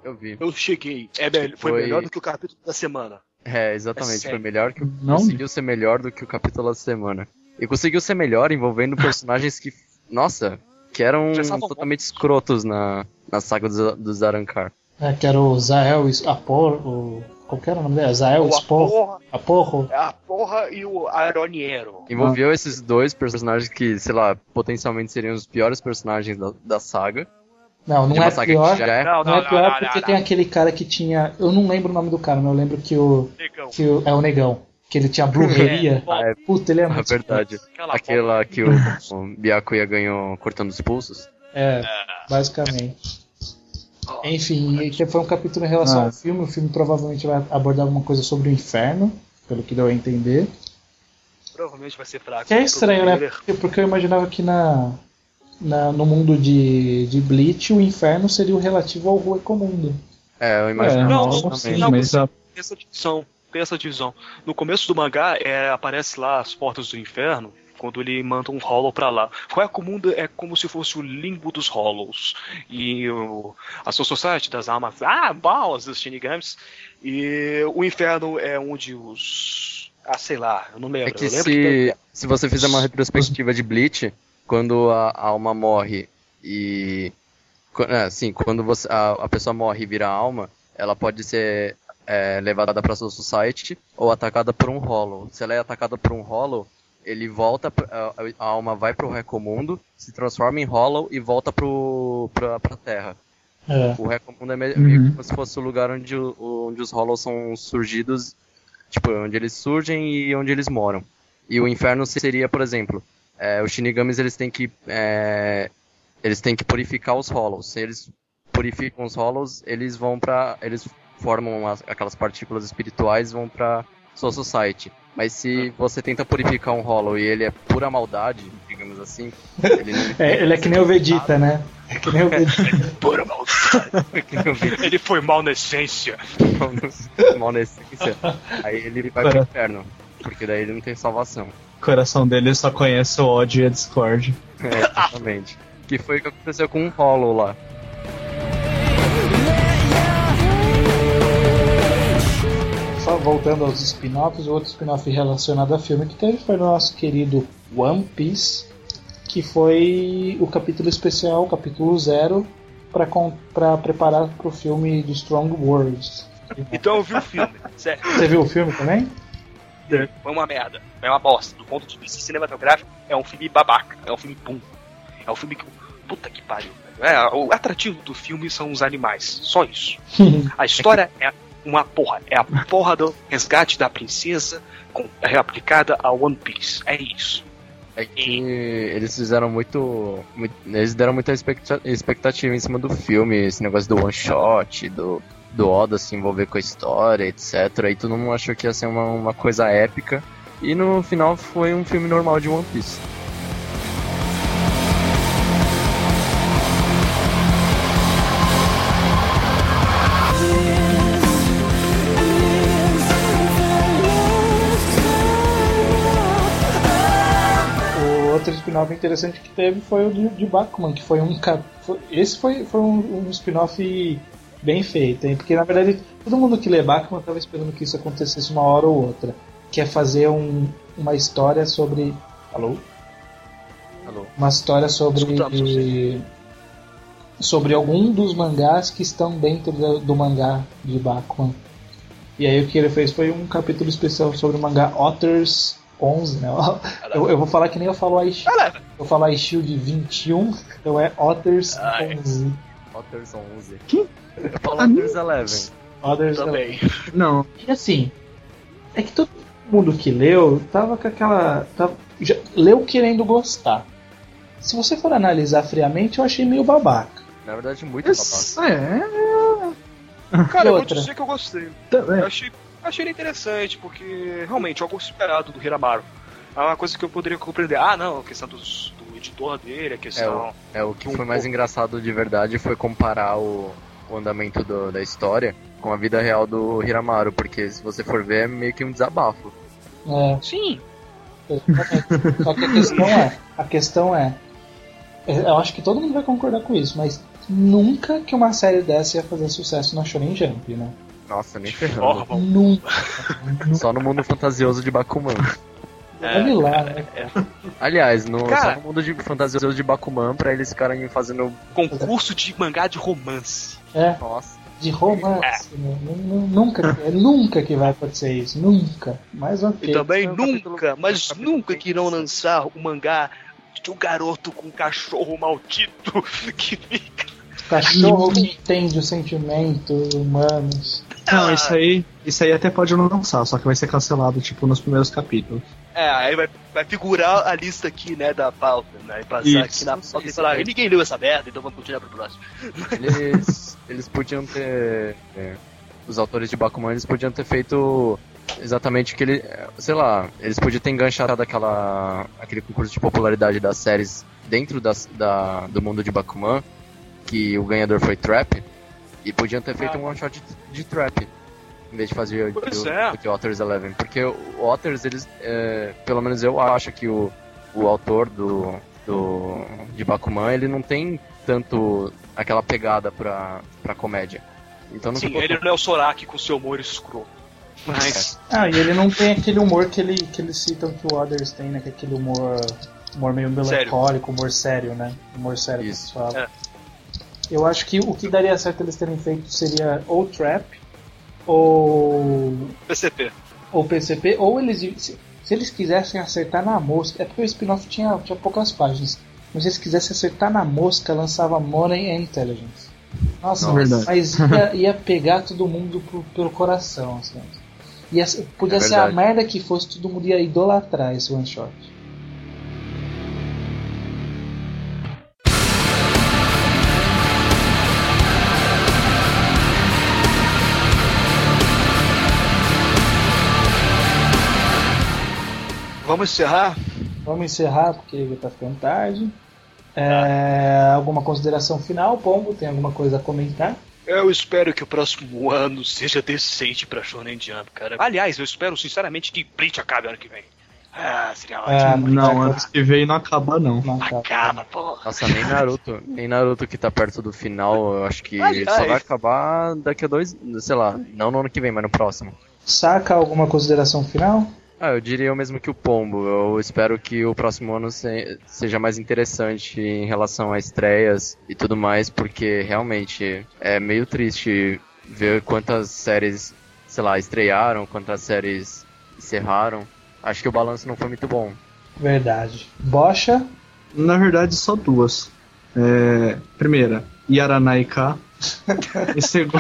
eu vi. Eu cheguei. É, foi, Foi- melhor do que o capítulo da semana. É, É exatamente. sério. Foi melhor que o Não? conseguiu ser melhor do que o capítulo da semana. E conseguiu ser melhor envolvendo personagens que, nossa, que eram totalmente escrotos na, na saga dos, dos Arankar. É, que era o Zael Apor, o, qual que era o nome dele? Zael Spor, porra, Aporro. a porra e o Aroniero. Envolveu esses dois personagens que, sei lá, potencialmente seriam os piores personagens da, da saga. Não, não uma é pior. que já é. Não, Não, é pior porque tem aquele cara que tinha. Eu não lembro o nome do cara, mas eu lembro que o. Negão. Que o é o Negão. Que ele tinha brujeria. Ah, é Puta, ele é É muito. verdade. Aquela Aquela que o, o Byakuya ganhou cortando os pulsos. É, basicamente. Enfim, que foi um capítulo em relação Ah. ao filme. O filme provavelmente vai abordar alguma coisa sobre o inferno, pelo que deu a entender. Provavelmente vai ser fraco. Que é estranho, né? Porque, porque eu imaginava que na, na, no mundo de, de Bleach o inferno seria o relativo ao Ruecomundo. É, eu É, imagino. não, algo não, assim, não, mas a- essa divisão. Tem essa divisão. No começo do mangá, é, aparece lá as portas do inferno, quando ele manda um Hollow pra lá. O mundo é como se fosse o limbo dos Hollows. E o, a Soul Society das almas, ah, balas dos Shinigamis. E o inferno é onde os. Ah, sei lá, eu não lembro. É que lembro se, se você fizer uma retrospectiva de Bleach, quando a, alma morre e. qu- É, sim, quando você, a, a pessoa morre e vira alma, ela pode ser é, levada pra Soul Society ou atacada por um Hollow. Se ela é atacada por um Hollow, ele volta, pra- a, alma vai pro Recomundo, se transforma em Hollow e volta pro, pra, pra Terra. É. O Recomundo é meio Uhum. como se fosse o lugar onde, o- onde os Hollows são surgidos, tipo, onde eles surgem e onde eles moram. E o inferno seria, por exemplo, é, os Shinigamis eles têm que é, eles têm que purificar os Hollows. Se eles purificam os Hollows, eles vão pra. eles formam as- aquelas partículas espirituais e vão pra Soul Society. Mas se você tenta purificar um Hollow e ele é pura maldade, digamos assim, ele não É, ele é que nem o Vegeta, né? É que nem o Vegeta. Pura maldade. Ele foi mal na essência. mal na essência, aí ele vai pro inferno. Porque daí ele não tem salvação. o coração dele só conhece o ódio e a discord. É, exatamente. que foi o que aconteceu com o Hollow lá. Voltando aos spin-offs, o outro spin-off relacionado a filme que teve foi o nosso querido One Piece, que foi o capítulo especial, o capítulo zero, para preparar para o filme de Strong Words. Então eu vi o filme. Sério. Você viu o filme também? Foi uma merda. É uma bosta. Do ponto de vista cinematográfico, é um filme babaca. É um filme pum. É um filme que. Puta que pariu. É, o atrativo do filme são os animais. Só isso. A história é uma porra. É a porra do resgate da princesa com, é aplicada a One Piece. É isso. É que eles fizeram muito, muito- Eles deram muita expecta- expectativa em cima do filme, esse negócio do one shot, do, do Oda se envolver com a história, etc. E todo mundo achou que ia ser uma, uma coisa épica. E no final foi um filme normal de One Piece. Spin-off interessante que teve foi o de, de Bakuman, que foi um foi- esse foi, foi um, um spin-off Bem feito, hein? Porque na verdade todo mundo que lê Bachmann tava esperando que isso acontecesse uma hora ou outra. Que é fazer um, uma história sobre. Alô? Alô? Uma história sobre. Escutamos. Sobre algum dos mangás que estão dentro do, do mangá de Bachmann. E aí o que ele fez foi um capítulo especial sobre o mangá Otters 11, né? Eu, eu vou falar que nem eu falo. Galera, Eu falo Aishio de 21, então é Otters Ai. 11. Otters 11. Que? Eu falo Otters 11. Otters também. Não, E assim, é que todo mundo que leu tava com aquela. Tava, já, leu querendo gostar. Se você for analisar friamente, eu achei meio babaca. Na verdade, muito babaca. é. Cara, E eu vou dizer que eu gostei. tá- Eu é. achei, achei ele interessante, porque realmente é algo esperado do Hiramaru. É uma coisa que eu poderia compreender. Ah, não, a questão dos, do editor dele, a questão. É, o que Um foi mais pouco. engraçado de verdade foi comparar o, o andamento do- da história com a vida real do Hiramaru, porque se você for ver é meio que um desabafo. É, Sim, exatamente. Só que a questão é. A questão é. Eu acho que todo mundo vai concordar com isso, mas nunca que uma série dessa ia fazer sucesso na Shonen Jump, né? Nossa, nem ferrando. Nunca. Só no mundo fantasioso de Bakuman. É, Olha lá, né? Aliás, no, Cara- só no mundo de fantasioso de Bakuman, pra eles ficarem fazendo. Concurso de mangá de romance. É, Nossa. de romance. né? Nu- nu- Nunca, é nunca que vai acontecer isso. Nunca. Mas ok. E também é o capítulo- nunca, mas capítulo nunca que irão lançar o mangá de um garoto com um cachorro maldito que fica. Cachorro que entende os sentimentos humanos. Não, isso aí, isso aí até pode não lançar, só que vai ser cancelado, tipo, nos primeiros capítulos. É, aí vai, vai figurar a lista aqui, né, da pauta, né? E passar Isso. aqui na pauta e falar. "E ninguém leu essa merda, então vamos continuar pro próximo. Eles, eles podiam ter. é, os autores de Bakuman eles podiam ter feito exatamente o que ele. é, Sei lá, eles podiam ter enganchado aquela, aquele concurso de popularidade das séries dentro das, da, do mundo de Bakuman, que o ganhador foi Trap, e podiam ter feito um one shot de, de Trap. Em vez de fazer o, Pois o, é. o Otters 11. Porque o Otters, eles. é, pelo menos eu acho que o, o autor do, do, de Bakuman, ele não tem tanto aquela pegada pra, pra comédia. Então não Sim, ficou ele não é o Soraki com seu humor escroto. Mas. Ah, e ele não tem aquele humor que, ele, que eles citam que o Others tem, né? Que é aquele humor, humor meio melancólico, humor sério, né? Humor sério que Isso. eles falam. É. Eu acho que o que daria certo eles terem feito seria ou Trap, ou, PCP. ou PCP, ou eles. Se, se eles quisessem acertar na mosca. É porque o spin-off tinha, tinha poucas páginas. Mas se eles quisessem acertar na mosca, lançava Money and Intelligence. Nossa, Não, verdade. mas ia, ia pegar todo mundo pro- pelo coração. Assim. Ia, podia É ser a merda que fosse, todo mundo ia idolatrar esse one shot. Vamos encerrar? Vamos encerrar porque já tá ficando tarde. É, alguma consideração final, Pombo? Tem alguma coisa a comentar? Eu espero que o próximo ano seja decente pra Shonen Jump, cara. Aliás, eu espero sinceramente que Bleach acabe ano que vem. Ah, seria Ah, ótimo. Não, antes que veio não acaba não. Não, tá. Acaba, porra. Nossa, nem Naruto. Nem Naruto que tá perto do final, eu acho que Aliás. só vai acabar daqui a dois. Sei lá, não no ano que vem, mas no próximo. Saca alguma consideração final? Ah, eu diria o mesmo que o Pombo. Eu espero que o próximo ano se- seja mais interessante em relação a estreias e tudo mais, porque realmente é meio triste ver quantas séries, sei lá, estrearam, quantas séries encerraram. Acho que o balanço não foi muito bom. Verdade. Bocha? Na verdade, só duas. É, primeira, Yaranaika. E, segu...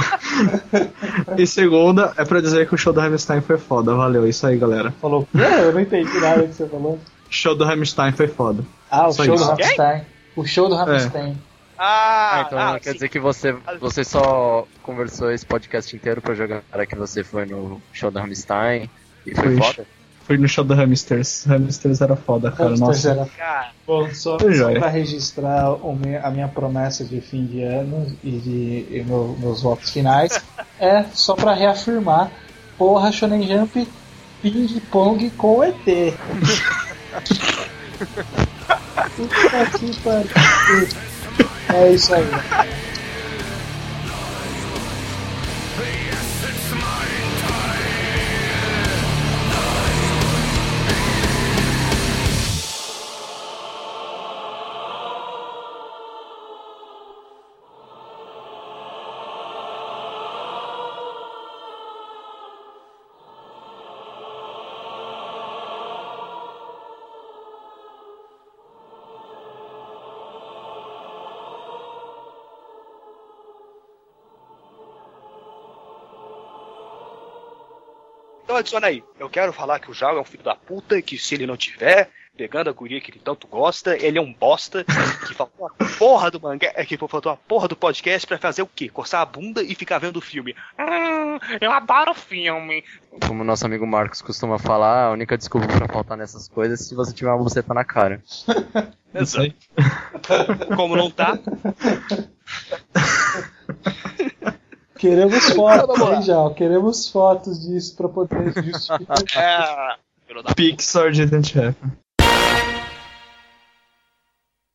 e segunda, é pra dizer que o show do Hammerstein foi foda. Valeu, isso aí, galera. Falou quê? Eu não entendi nada que você falou. Show do Hammerstein foi foda. Ah, o Só show isso. do Rammstein. O show do Rammstein. Ah, Ah, então ah, quer sim. dizer que você, você só conversou esse podcast inteiro pra jogar que você foi no show do Rammstein e foi Foi. foda? Fui no show do Hamsters. Hamsters era foda, cara. Hamsters Nossa. era Cara, Bom, só, Foi só joia. para registrar o me- a minha promessa de fim de ano e de e meu- meus votos finais, é só para reafirmar: porra, Shonen Jump, ping pong com ET. Puta que pariu. É isso aí. Então adiciona aí. Eu quero falar que o Jago é um filho da puta, que se ele não tiver pegando a guria que ele tanto gosta, ele é um bosta, que faltou a porra do mangá, é, que faltou a porra do podcast pra fazer o quê? Coçar a bunda e ficar vendo o filme. Hum, eu adoro filme. Como nosso amigo Marcos costuma falar, a única desculpa pra faltar nessas coisas é se você tiver uma buceta na cara. Isso aí. Como não tá, Queremos fotos, hein, já? Queremos fotos disso pra poder justificar. é. Pixar didn't happen.